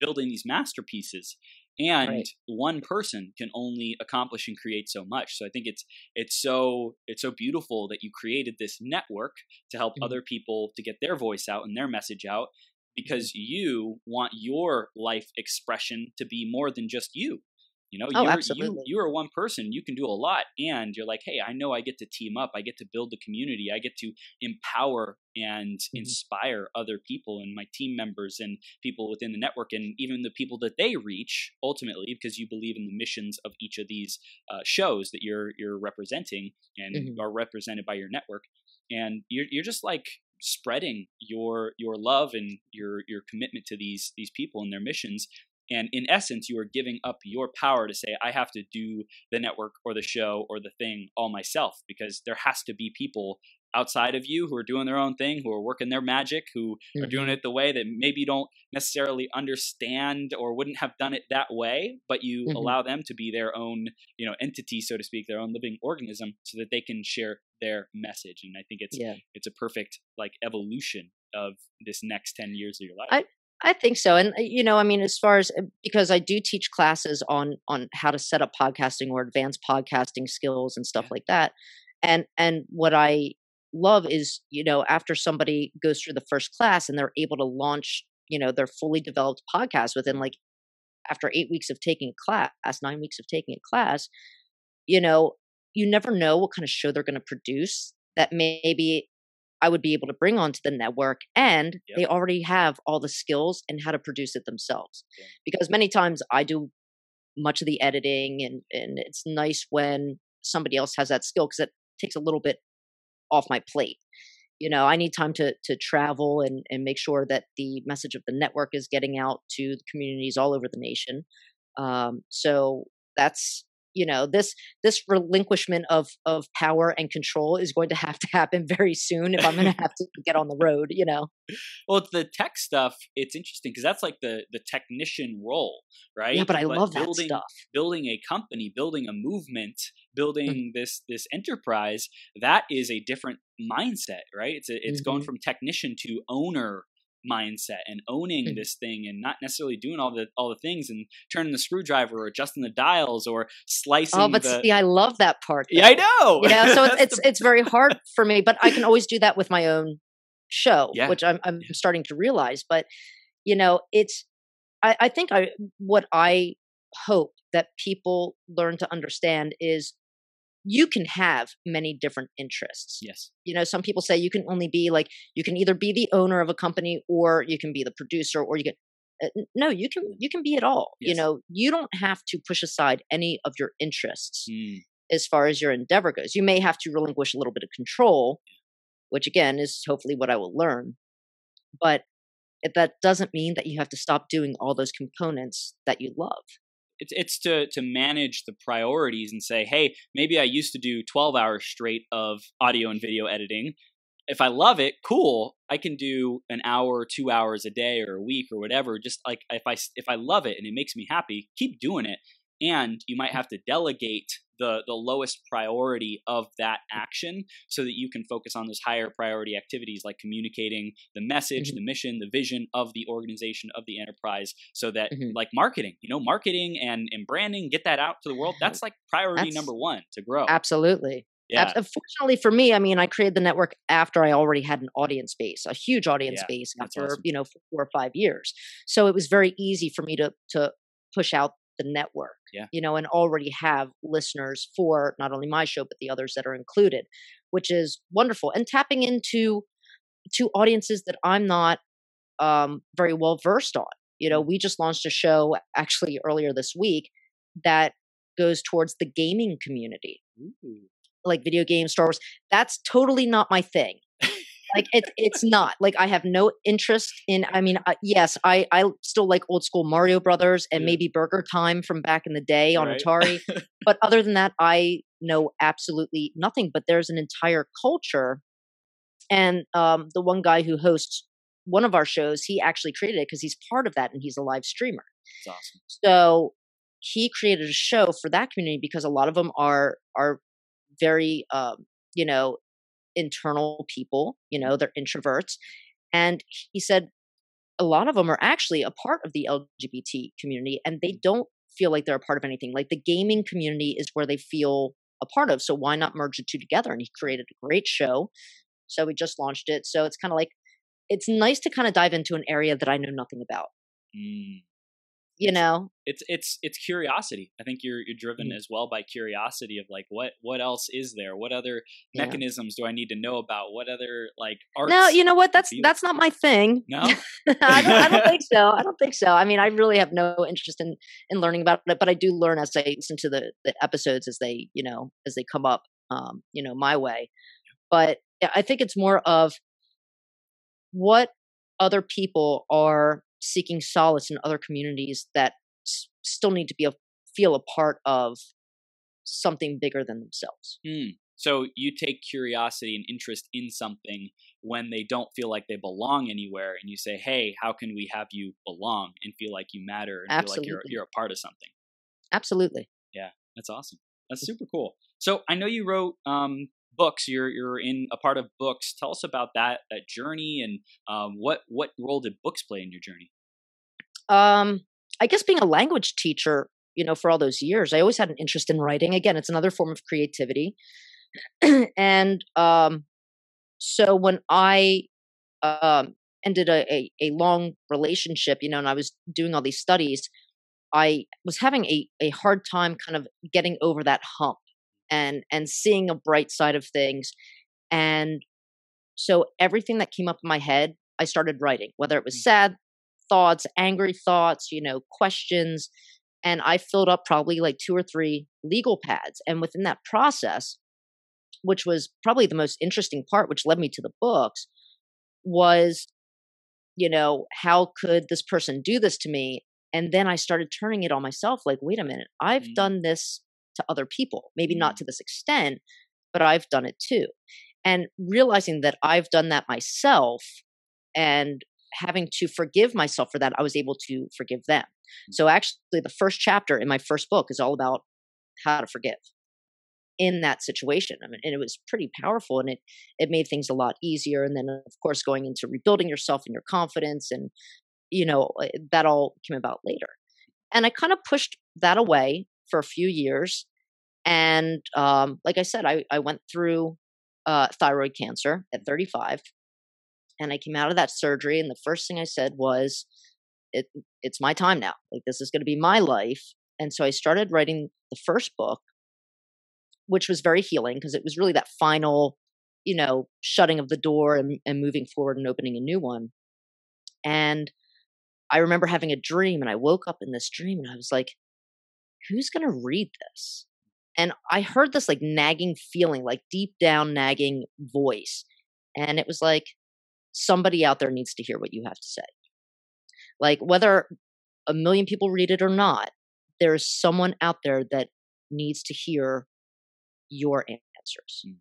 building these masterpieces. And Right. one person can only accomplish and create so much. So I think it's it's so it's so beautiful that you created this network to help Mhm. other people to get their voice out and their message out because you want your life expression to be more than just you You know, Oh, you're, absolutely. you you are one person. You can do a lot, and you're like, hey, I know I get to team up. I get to build the community. I get to empower and Mhm. inspire other people and my team members and people within the network, and even the people that they reach ultimately, because you believe in the missions of each of these uh, shows that you're you're representing and Mhm. are represented by your network, and you're you're just like spreading your your love and your your commitment to these these people and their missions and in essence you are giving up your power to say i have to do the network or the show or the thing all myself because there has to be people outside of you who are doing their own thing who are working their magic who are doing it the way that maybe you don't necessarily understand or wouldn't have done it that way but you Mhm. allow them to be their own you know entity so to speak their own living organism so that they can share their message and i think it's yeah. it's a perfect like evolution of this next 10 years of your life I- I think so, and uh, you know, I mean, as far as uh, because I do teach classes on on how to set up podcasting or advanced podcasting skills and stuff like that, and and what I love is you know after somebody goes through the first class and they're able to launch you know their fully developed podcast within like after eight weeks of taking a class, nine weeks of taking a class, you know, you never know what kind of show they're going to produce that maybe I would be able to bring onto the network and Yep. they already have all the skills and how to produce it themselves. Yeah. Because many times I do much of the editing and and it's nice when somebody else has that skill because it takes a little bit off my plate. You know, I need time to to travel and and make sure that the message of the network is getting out to the communities all over the nation. Um, so that's you know this this relinquishment of of power and control is going to have to happen very soon if I'm going to have to get on the road. You know, Well, the tech stuff. It's interesting because that's like the the technician role, right? yeah, but I love that building, stuff. Building a company, building a movement, Mm. building this this enterprise. That is a different mindset, right? It's a, it's going Mhm. from technician to owner mindset and owning Mhm. this thing and not necessarily doing all the all the things and turning the screwdriver or adjusting the dials or slicing Oh, but the see, I love that part. yeah i know you know so it's it's, the- it's very hard for me but i can always do that with my own show Yeah. which i'm i'm starting to realize but you know it's i i think i what i hope that people learn to understand is you can have many different interests yes you know some people say you can only be like you can either be the owner of a company or you can be the producer or you can uh, no you can you can be it all you know you don't have to push aside any of your interests Mm, as far as your endeavor goes. You may have to relinquish a little bit of control, which again is hopefully what I will learn. But that doesn't mean that you have to stop doing all those components that you love. It's it's to to manage the priorities and say, hey, maybe I used to do 12 hours straight of audio and video editing. If I love it, cool. I can do an hour, two hours a day or a week or whatever. Just like if I if I love it and it makes me happy, keep doing it. And you might have to delegate the the lowest priority of that action so that you can focus on those higher priority activities like communicating the message, Mhm. the mission, the vision of the organization of the enterprise so that Mhm. like marketing you know marketing and and branding get that out to the world that's like priority That's- number one to grow Absolutely. yeah Unfortunately for me, I mean, I created the network after I already had an audience base, a huge audience Yeah, base after, awesome. you know, four or five years. So it was very easy for me to to push out the network. Yeah. You know, and already have listeners for not only my show, but the others that are included, which is wonderful. And tapping into to audiences that I'm not um very well versed on. You know, we just launched a show actually earlier this week that goes towards the gaming community Ooh. like video games, Star Wars. That's totally not my thing. Like it's it's not like I have no interest in. I mean, uh, yes, I I still like old school Mario Brothers and Yeah. maybe Burger Time from back in the day on Right. Atari. but other than that, I know absolutely nothing. But there's an entire culture, and um, the one guy who hosts one of our shows, he actually created it because he's part of that and he's a live streamer. That's awesome So he created a show for that community because a lot of them are are very um, you know internal people. You know, they're introverts, and he said a lot of them are actually a part of the LGBT community, and they don't feel like they're a part of anything. Like the gaming community is where they feel a part of. So why not merge the two together? And he created a great show. So we just launched it. So it's kind of like it's nice to kind of dive into an area that I know nothing about. Mm. You know? it's it's it's curiosity. I think you're you're driven Mm. as well by curiosity of like what what else is there? What other Yeah. mechanisms do i need to know about? What other like arts no you know what? that's that's not my thing. No? I, don't, I don't think so i don't think so. I mean i really have no interest in in learning about it but i do learn as i listen to the the episodes as they you know as they come up um you know my way. But yeah, i think it's more of what other people are seeking solace in other communities that s- still need to be a feel a part of something bigger than themselves Hmm. so you take curiosity and interest in something when they don't feel like they belong anywhere and you say hey how can we have you belong and feel like you matter and feel like you're you're a part of something absolutely Yeah, That's awesome. That's super cool. So I know you wrote um, books. You're you're in a part of books. Tell us about that that journey and um, what what role did books play in your journey? um i guess being a language teacher you know for all those years i always had an interest in writing again it's another form of creativity and um so when i um ended a, a a long relationship you know and i was doing all these studies i was having a a hard time kind of getting over that hump and and seeing a bright side of things and so everything that came up in my head i started writing whether it was Mm. sad thoughts angry thoughts you know questions and i filled up probably like two or three legal pads and within that process which was probably the most interesting part which led me to the books was you know how could this person do this to me and then i started turning it on myself like wait a minute i've Mm. done this to other people maybe not Mm. to this extent but i've done it too. And realizing that i've done that myself and having to forgive myself for that i was able to forgive them. So actually the first chapter in my first book is all about how to forgive in that situation I mean, and it was pretty powerful and it it made things a lot easier and then of course going into rebuilding yourself and your confidence and you know uh, that all came about later. And i kind of pushed that away for a few years and um, like i said i, I went through uh, thyroid cancer at 35 and i came out of that surgery and the first thing i said was it, it's my time now. Like this is going to be my life. And so i started writing the first book which was very healing because it was really that final you know shutting of the door and, and moving forward and opening a new one. And i remember having a dream and i woke up in this dream and i was like who's going to read this? And i heard this like nagging feeling like deep down nagging voice and it was like somebody out there needs to hear what you have to say. Like whether a million people read it or not there's someone out there that needs to hear your answers. Mm.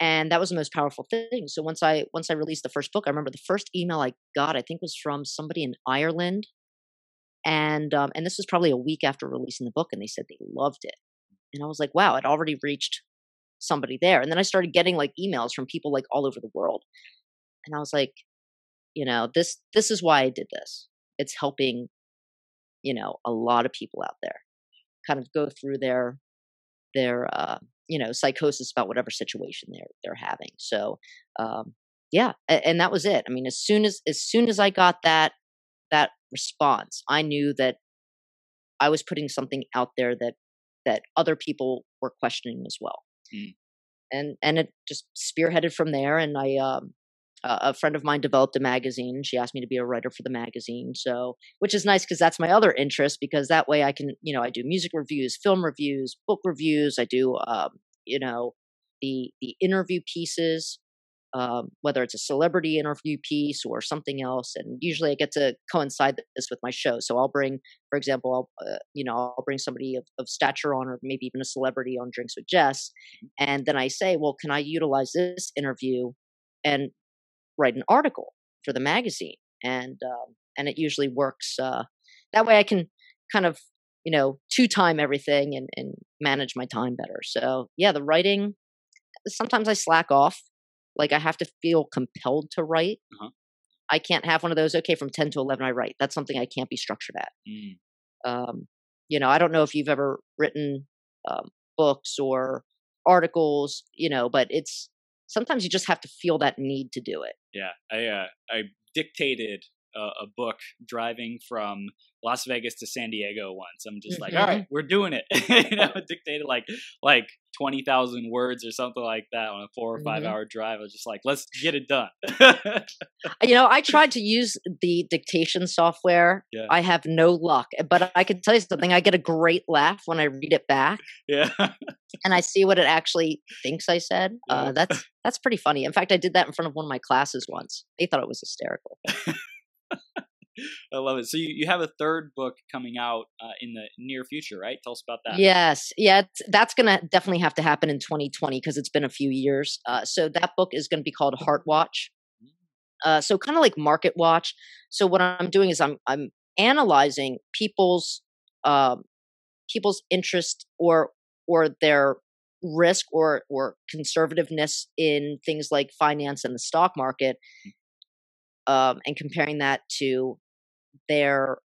and that was the most powerful thing. So once i once i released the first book i remember the first email i got i think was from somebody in ireland and um, and this was probably a week after releasing the book and they said they loved it and i was like wow it already reached somebody there and then i started getting like emails from people like all over the world and i was like you know this this is why i did this. It's helping you know a lot of people out there kind of go through their their uh you know psychosis about whatever situation they're they're having. So um yeah a- and that was it. I mean as soon as as soon as i got that that response. I knew that i was putting something out there that that other people were questioning as well. Mm. and and it just spearheaded from there and i um uh, a friend of mine developed a magazine. She asked me to be a writer for the magazine so which is nice because that's my other interest because that way i can you know i do music reviews film reviews book reviews i do um you know the the interview pieces um, whether it's a celebrity interview piece or something else. And usually I get to coincide this with my show. So I'll bring, for example, I'll, uh, you know, I'll bring somebody of, of stature on, or maybe even a celebrity on Drinks with Jess. And then I say, well, can I utilize this interview and write an article for the magazine? And, um, and it usually works. Uh, that way I can kind of, you know, two time everything and, and manage my time better. So yeah, the writing, sometimes I slack off like I have to feel compelled to write. Uh-huh. I can't have one of those. Okay, from ten to eleven, I write. That's something I can't be structured at. Mm. Um, you know, I don't know if you've ever written um, books or articles, you know, but it's sometimes you just have to feel that need to do it. Yeah, I uh, I dictated a, a book driving from Las Vegas to San Diego once. I'm just like, all right, we're doing it. you know, dictated like like twenty thousand words or something like that on a four or 5 Mhm. hour drive. I was just like, let's get it done. You know, I tried to use the dictation software. Yeah. I have no luck, but I can tell you something. I get a great laugh when I read it back yeah. and I see what it actually thinks I said. Yeah. Uh, that's that's pretty funny. In fact, I did that in front of one of my classes once. They thought it was hysterical. I love it. So you, you have a third book coming out uh, in the near future, right? Tell us about that. Yes, yeah, it's, that's gonna definitely have to happen in 2020 because it's been a few years. Uh, so that book is going to be called Heart Watch. Uh, so kind of like Market Watch. So what I'm doing is I'm I'm analyzing people's um, people's interest or or their risk or or conservativeness in things like finance and the stock market, um, and comparing that to their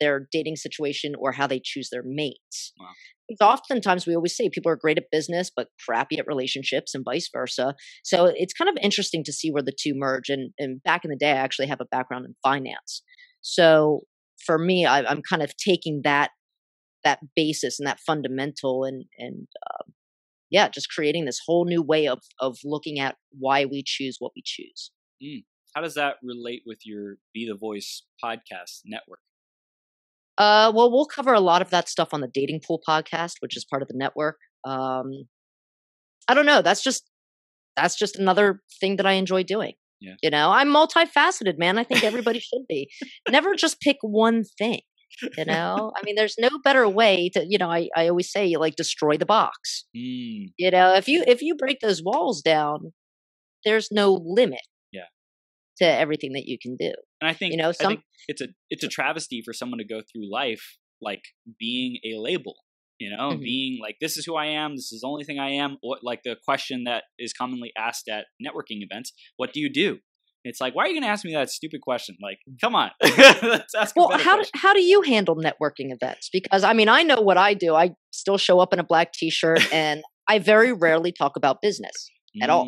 their dating situation or how they choose their mates. Wow. Because oftentimes we always say people are great at business but crappy at relationships and vice versa. So it's kind of interesting to see where the two merge. And, and back in the day, I actually have a background in finance. So for me, I, I'm kind of taking that that basis and that fundamental and and um, yeah, just creating this whole new way of of looking at why we choose what we choose. How does that relate with your Be the Voice podcast network? Uh, well, we'll cover a lot of that stuff on the Dating Pool podcast, which is part of the network. Um, I don't know. That's just that's just another thing that I enjoy doing. Yeah. You know, I'm multifaceted, man. I think everybody should be. Never just pick one thing. You know, I mean, there's no better way to. You know, I I always say like destroy the box. Mm, You know, if you if you break those walls down, there's no limit. To everything that you can do. and I think You know, I some think it's a it's a travesty for someone to go through life like being a label. You know, Mhm. being like this is who I am. This is the only thing I am. What like the question that is commonly asked at networking events: What do you do? It's like, why are you going to ask me that stupid question? Like, come on, let's ask. Well, how do, how do you handle networking events? Because I mean, I know what I do. I still show up in a black t-shirt, and I very rarely talk about business. at all.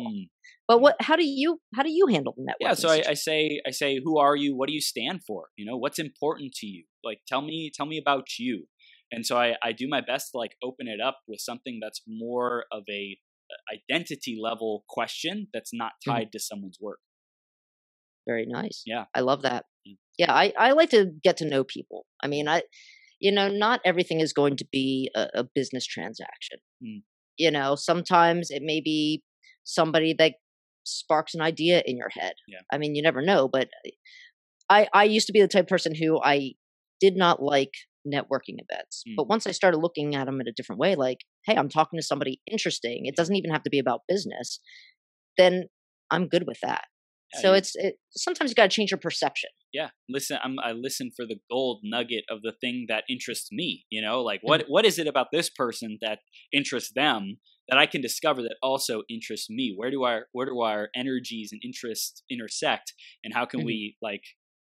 Mm. But what? How do you how do you handle the network? yeah so I, I say i say who are you what do you stand for you know what's important to you like tell me tell me about you and so i, I do my best to like open it up with something that's more of a identity level question that's not Mhm. tied to someone's work Very nice. Yeah. I love that. Mm. Yeah, I I like to get to know people. I mean, I you know, not everything is going to be a, a business transaction. Mm. You know, sometimes it may be somebody that sparks an idea in your head. Yeah. I mean, you never know, but I I used to be the type of person who I did not like networking events. Mm. But once I started looking at them in a different way, like, hey, I'm talking to somebody interesting. It doesn't even have to be about business. Then I'm good with that. Yeah, so you- it's it, sometimes you got to change your perception. yeah listen I'm, i listen for the gold nugget of the thing that interests me you know like Mm. what what is it about this person that interests them that i can discover that also interests me where do our where do our energies and interests intersect and how can Mhm. we like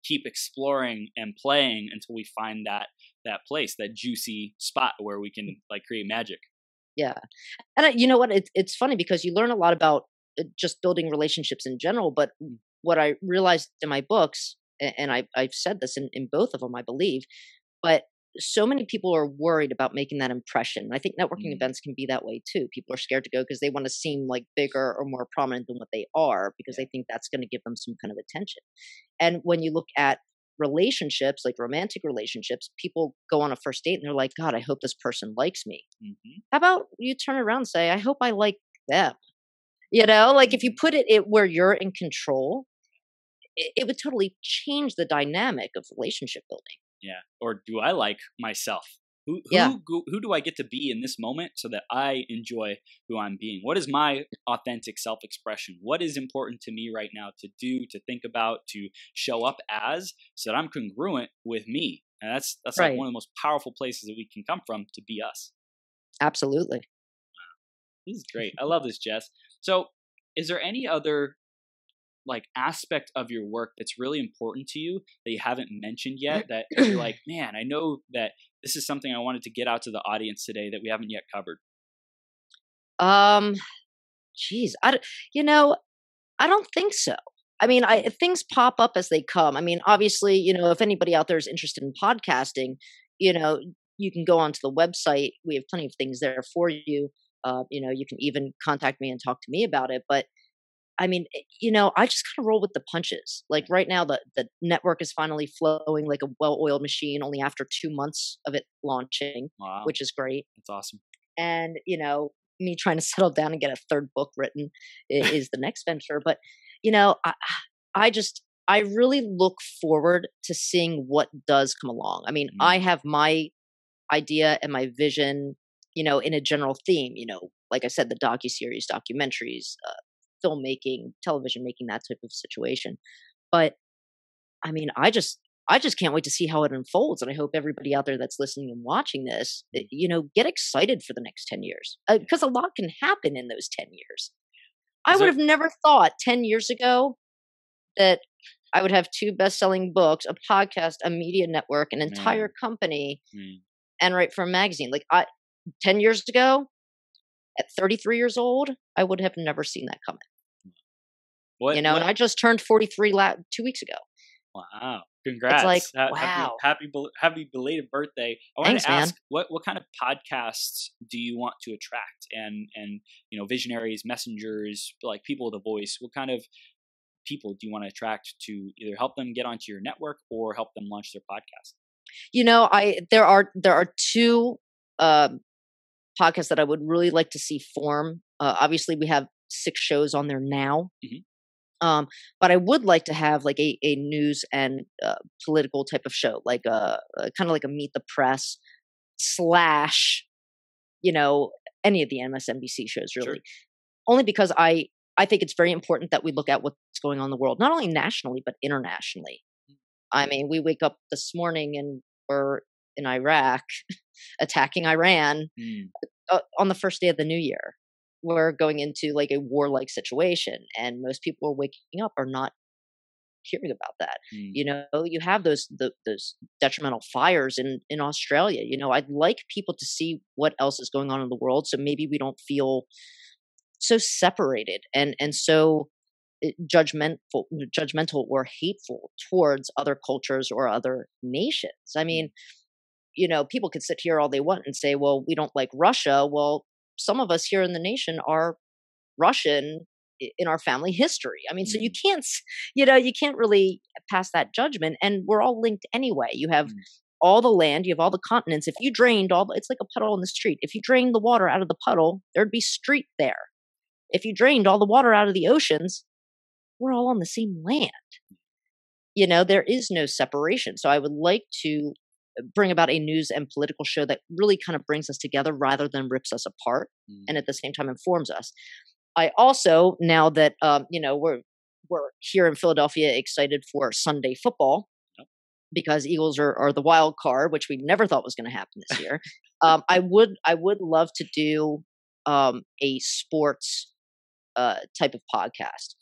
keep exploring and playing until we find that that place that juicy spot where we can like create magic Yeah, and I, you know what? It's it's funny because you learn a lot about uh, just building relationships in general. But what I realized in my books, and I I've said this in in both of them, I believe, but so many people are worried about making that impression. I think networking Mm. events can be that way too. People are scared to go because they want to seem like bigger or more prominent than what they are because they think that's going to give them some kind of attention. And when you look at relationships, like romantic relationships, people go on a first date and they're like, God, I hope this person likes me. hmm How about you turn around and say, I hope I like them? You know, like if you put it, it where you're in control, it, it would totally change the dynamic of relationship building. Yeah or do i like myself? Who who, Yeah. who who do i get to be in this moment so that i enjoy who i'm being? What is my authentic self-expression? What is important to me right now to do to think about to show up as so that i'm congruent with me? And that's that's like one of the most powerful places that we can come from to be us. Absolutely. this is great. I love this jess. So is there any other like aspect of your work that's really important to you that you haven't mentioned yet that you're like man i know that this is something i wanted to get out to the audience today that we haven't yet covered Um, geez, i you know, I don't think so. I mean, I things pop up as they come. I mean, obviously, you know, if anybody out there is interested in podcasting, you know, you can go onto the website. We have plenty of things there for you. Uh, you know, you can even contact me and talk to me about it. But I mean, eh, you know, I just kind of roll with the punches. Like right now, the the network is finally flowing like a well-oiled machine. Only after two months of it launching, Wow. which is great. That's awesome. And you know, me trying to settle down and get a third book written is the next venture. But you know, I I just I really look forward to seeing what does come along. I mean, Mm. I have my idea and my vision, you know, in a general theme. You know, like I said, the docu series, documentaries, uh, filmmaking, television making, that type of situation. But I mean, I just I just can't wait to see how it unfolds, and I hope everybody out there that's listening and watching this, eh, you know, get excited for the next ten years because a lot can happen in those ten years. I would have never thought ten years ago that I would have two best-selling books, a podcast, a media network, an entire company, Mm. and write for a magazine. Like I, ten years ago, at 33 years old, I would have never seen that coming. What, you know, what- and I just turned 43 la- two weeks ago. Wow! Congrats! like, Ha- wow. Happy, happy, happy belated birthday! I Thanks, to man. ask, what what kind of podcasts do you want to attract, and and you know, visionaries, messengers, like people with a voice? What kind of people do you want to attract to either help them get onto your network or help them launch their podcast? You know, I there are there are two um, podcasts that I would really like to see form. Uh, obviously, we have six shows on there now. Mhm. Um, but I would like to have like a, a news and uh, political type of show, like a, a kind of like a meet the press slash, you know, any of the MSNBC shows really. Sure. Only because I I think it's very important that we look at what's going on in the world, not only nationally but internationally. I mean, we wake up this morning and we're in Iraq attacking Iran Mm. uh, on the first day of the new year. We're going into like a warlike situation, and most people are waking up are not hearing about that. Mm. You know, you have those the, those detrimental fires in in Australia. You know, I'd like people to see what else is going on in the world, so maybe we don't feel so separated and and so uh, judgmental judgmental or hateful towards other cultures or other nations. I mean, you know, people could sit here all they want and say, well, we don't like Russia. Well, some of us here in the nation are Russian in our family history. I mean, so you can't, you know, you can't really pass that judgment. And we're all linked anyway. You have Mm. all the land, you have all the continents. If you drained all, the, it's like a puddle in the street. If you drained the water out of the puddle, there'd be street there. If you drained all the water out of the oceans, we're all on the same land. You know, there is no separation. So I would like to bring about a news and political show that really kind of brings us together rather than rips us apart Mm. and at the same time informs us. I also now that um, you know we're we're here in Philadelphia excited for Sunday football Yep. because Eagles are, are the wild card, which we never thought was going to happen this year. um, I would I would love to do um, a sports uh, type of podcast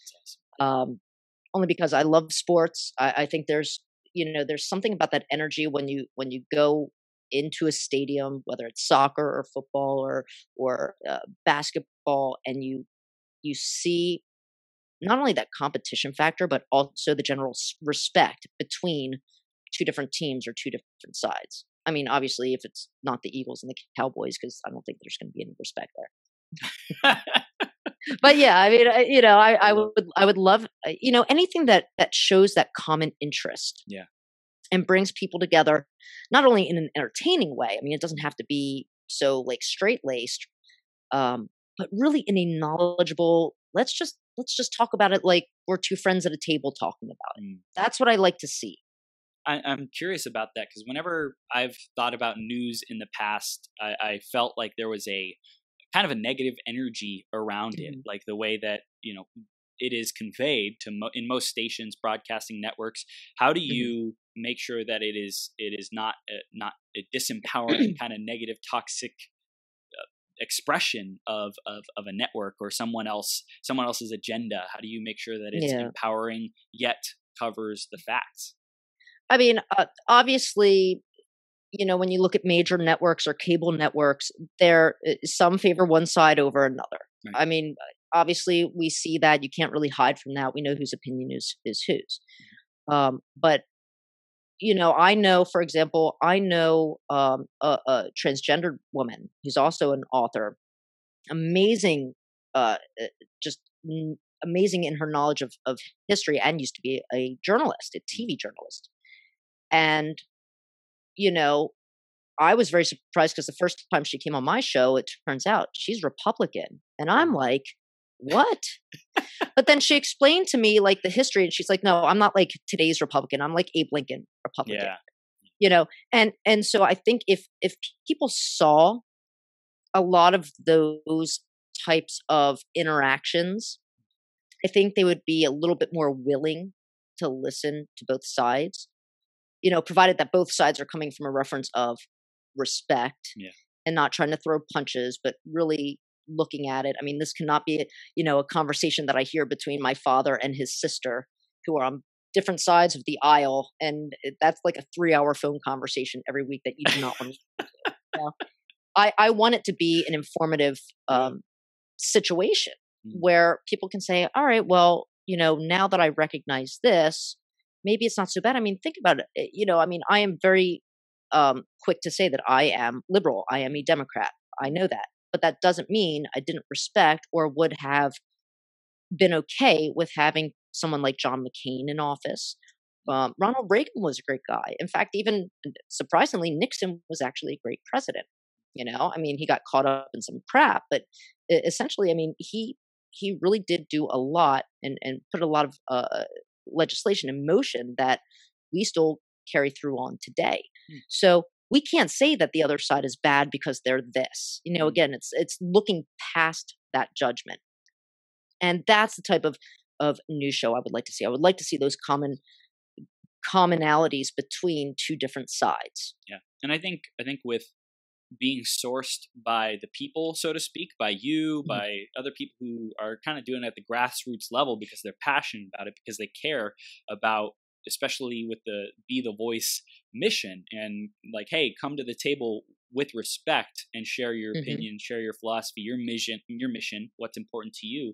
awesome. um, only because I love sports. I, I think there's you know there's something about that energy when you when you go into a stadium, whether it's soccer or football or or uh, basketball, and you you see not only that competition factor but also the general respect between two different teams or two different sides. I mean, obviously, if it's not the Eagles and the Cowboys, because I don't think there's going to be any respect there but yeah, I mean, I, you know, I, I would, I would love, uh, you know, anything that that shows that common interest. Yeah. And brings people together, not only in an entertaining way. I mean, it doesn't have to be so like straight laced, um, but really in a knowledgeable. Let's just let's just talk about it like we're two friends at a table talking about it. Mm. That's what I like to see. I, I'm curious about that because whenever I've thought about news in the past, I, I felt like there was a kind of a negative energy around it, Mhm. like the way that you know it is conveyed to mo- in most stations, broadcasting networks. How do Mhm. you make sure that it is it is not uh, not a disempowering kind of negative, toxic uh, expression of, of of a network or someone else someone else's agenda? How do you make sure that it's Yeah. empowering yet covers the facts? I mean, uh, obviously, you know, when you look at major networks or cable networks, there uh, some favor one side over another. Right. I mean, obviously we see that you can't really hide from that. We know whose opinion is is whose. Um, but you know, I know, for example, I know um, a, a transgendered woman who's also an author. Amazing, uh, uh just amazing in her knowledge of of history, and used to be a journalist, a TV journalist. And you know, I was very surprised because the first time she came on my show, it turns out she's Republican. And I'm mm. like, what? but then she explained to me like the history and she's like, no, I'm not like today's Republican. I'm like Abe Lincoln Republican. Yeah. You know, and and so I think if if people saw a lot of those types of interactions, I think they would be a little bit more willing to listen to both sides. You know, provided that both sides are coming from a reference of respect yeah. and not trying to throw punches, but really looking at it. I mean, this cannot be, you know, a conversation that I hear between my father and his sister who are on different sides of the aisle. And that's like a three hour phone conversation every week that you do not want to. You know? I, I want it to be an informative um, situation mm-hmm. where people can say, all right, well, you know, now that I recognize this, maybe it's not so bad. I mean, think about it. Eh, you know, I mean, I am very um, quick to say that I am liberal. I am a Democrat. I know that. But that doesn't mean I didn't respect or would have been okay with having someone like John McCain in office. Um, Ronald Reagan was a great guy. In fact, even surprisingly, Nixon was actually a great president. You know, I mean, he got caught up in some crap, but essentially, I mean, he he really did do a lot and and put a lot of uh, legislation in motion that we still carry through on today. Mm. So we can't say that the other side is bad because they're this. You know, mm. again, it's it's looking past that judgment. And that's the type of of news show I would like to see. I would like to see those common commonalities between two different sides. Yeah. And I think I think with being sourced by the people, so to speak, by you, mm-hmm. by other people who are kind of doing it at the grassroots level because they're passionate about it, because they care about especially with the be the voice mission and like hey come to the table with respect and share your mm-hmm. opinion share your philosophy your mission your mission what's important to you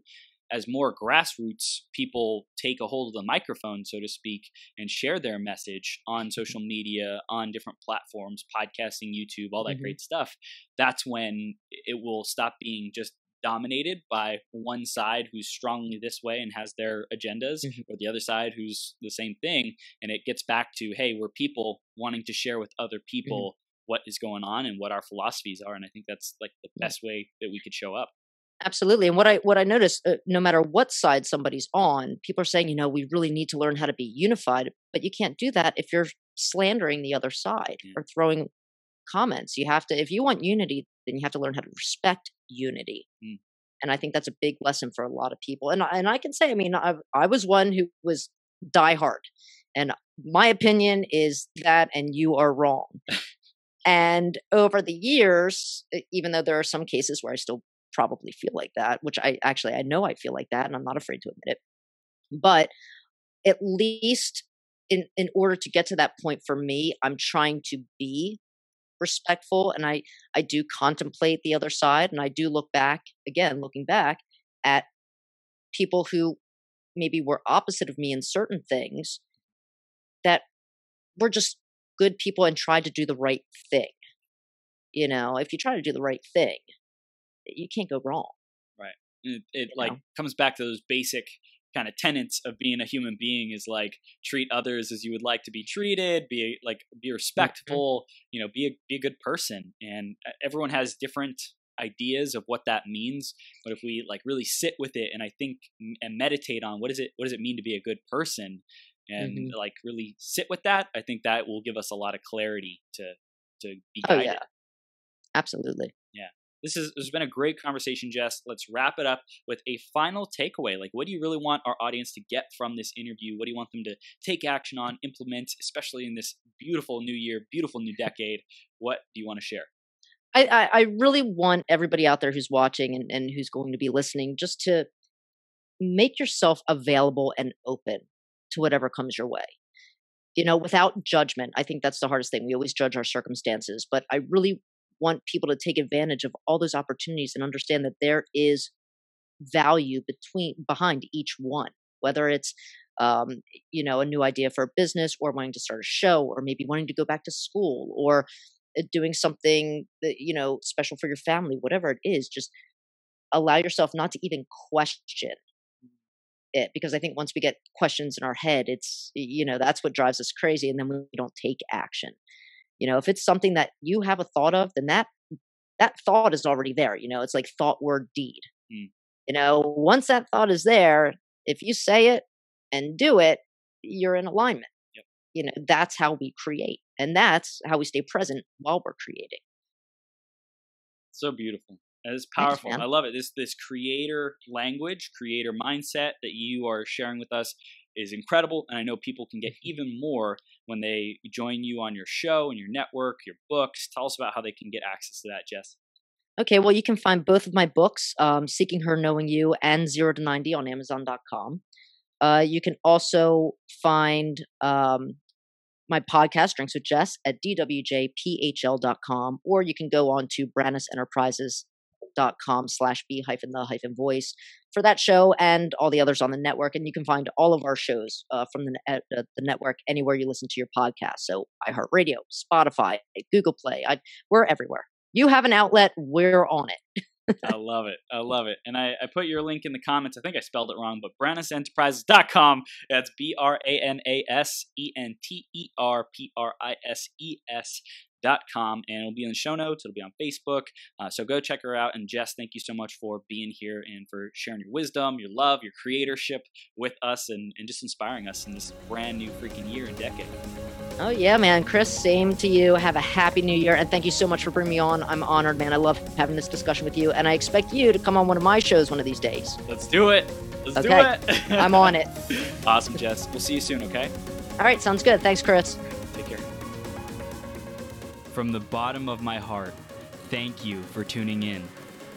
as more grassroots people take a hold of the microphone so to speak and share their message on social media on different platforms podcasting youtube all that mm-hmm. great stuff that's when it will stop being just dominated by one side who's strongly this way and has their agendas, mm-hmm. or the other side who's the same thing. And it gets back to, hey, we're people wanting to share with other mm-hmm. people mm-hmm. what is going on and what our philosophies are. And I think that's like the best way that we could show up. Absolutely. And what I what I notice, uh, no matter what side somebody's on, people are saying, you know, we really need to learn how to be unified. But you can't do that if you're slandering the other side yeah. or throwing comments. You have to, if you want unity, then you have to learn how to respect unity. Mm. And I think that's a big lesson for a lot of people. And and I can say, I mean, I, I was one who was diehard, and my opinion is that, and you are wrong. and over the years, even though there are some cases where I still probably feel like that, which I actually I know I feel like that, and I'm not afraid to admit it. But at least in in order to get to that point for me, I'm trying to be respectful and I I do contemplate the other side and I do look back again looking back at people who maybe were opposite of me in certain things that were just good people and tried to do the right thing. You know, if you try to do the right thing, you can't go wrong. Right. It, it like know? comes back to those basic kind of tenets of being a human being is like treat others as you would like to be treated be like be mm-hmm. respectful mm-hmm. you know be a, be a good person and uh, everyone has different ideas of what that means but if we like really sit with it and i think and meditate on what is it what does it mean to be a good person and mm-hmm. like really sit with that i think that will give us a lot of clarity to to be guided. oh yeah absolutely yeah this, is, has been a great conversation, Jess. Let's wrap it up with a final takeaway. Like, what do you really want our audience to get from this interview? What do you want them to take action on, implement, especially in this beautiful new year, beautiful new decade? What do you want to share? I, I, really want everybody out there who's watching and, and who's going to be listening just to make yourself available and open to whatever comes your way. You know, without judgment. I think that's the hardest thing. We always judge our circumstances, but I really want people to take advantage of all those opportunities and understand that there is value between behind each one, whether it's um, you know a new idea for a business or wanting to start a show or maybe wanting to go back to school or uh, doing something that you know special for your family whatever it is just allow yourself not to even question it because i think once we get questions in our head it's you know that's what drives us crazy and then we don't take action you know if it's something that you have a thought of then that that thought is already there you know it's like thought word deed mm. you know once that thought is there if you say it and do it you're in alignment yep. you know that's how we create and that's how we stay present while we're creating so beautiful it's powerful. Thanks, I love it. This this creator language, creator mindset that you are sharing with us is incredible, and I know people can get mm-hmm. even more when they join you on your show and your network, your books. Tell us about how they can get access to that, Jess. Okay, well, you can find both of my books, um, Seeking Her, Knowing You, and Zero to 90 on Amazon.com. Uh, you can also find um, my podcast, Drinks with Jess, at dwjphl.com, or you can go on to Brannis Enterprises dot com slash b hyphen the hyphen voice for that show and all the others on the network. And you can find all of our shows uh, from the, uh, the network anywhere you listen to your podcast. So iHeartRadio, Spotify, Google Play, I, we're everywhere. You have an outlet, we're on it. I love it. I love it. And I, I, put your link in the comments. I think I spelled it wrong, but brannisenterprises.com. That's B R A N A S E N T E R P R I S E S and it'll be in the show notes. It'll be on Facebook. Uh, so go check her out. And Jess, thank you so much for being here and for sharing your wisdom, your love, your creatorship with us and, and just inspiring us in this brand new freaking year and decade. Oh, yeah, man. Chris, same to you. Have a happy new year. And thank you so much for bringing me on. I'm honored, man. I love having this discussion with you. And I expect you to come on one of my shows one of these days. Let's do it. Let's okay. do it. I'm on it. Awesome, Jess. We'll see you soon, okay? All right. Sounds good. Thanks, Chris. From the bottom of my heart, thank you for tuning in.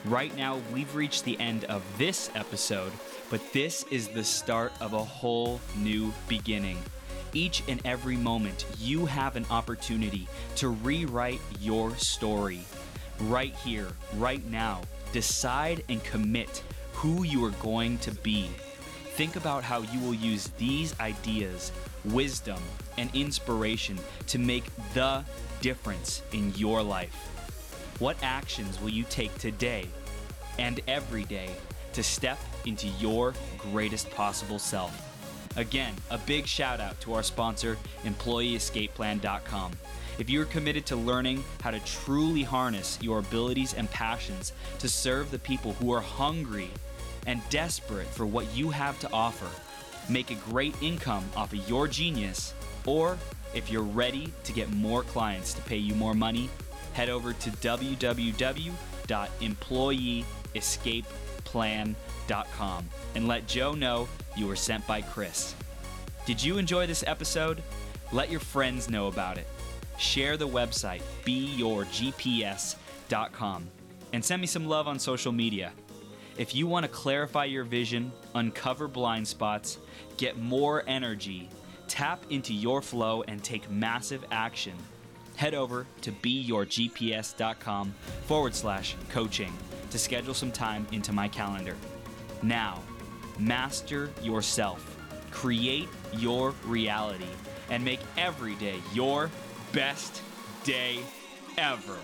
Right now, we've reached the end of this episode, but this is the start of a whole new beginning. Each and every moment, you have an opportunity to rewrite your story. Right here, right now, decide and commit who you are going to be. Think about how you will use these ideas, wisdom, and inspiration to make the difference in your life? What actions will you take today and every day to step into your greatest possible self? Again, a big shout out to our sponsor, EmployeeEscapePlan.com. If you're committed to learning how to truly harness your abilities and passions to serve the people who are hungry and desperate for what you have to offer, make a great income off of your genius, or if you're ready to get more clients to pay you more money, head over to www.employeeescapeplan.com and let Joe know you were sent by Chris. Did you enjoy this episode? Let your friends know about it. Share the website, beyourgps.com, and send me some love on social media. If you want to clarify your vision, uncover blind spots, get more energy, Tap into your flow and take massive action. Head over to beyourgps.com forward slash coaching to schedule some time into my calendar. Now, master yourself, create your reality, and make every day your best day ever.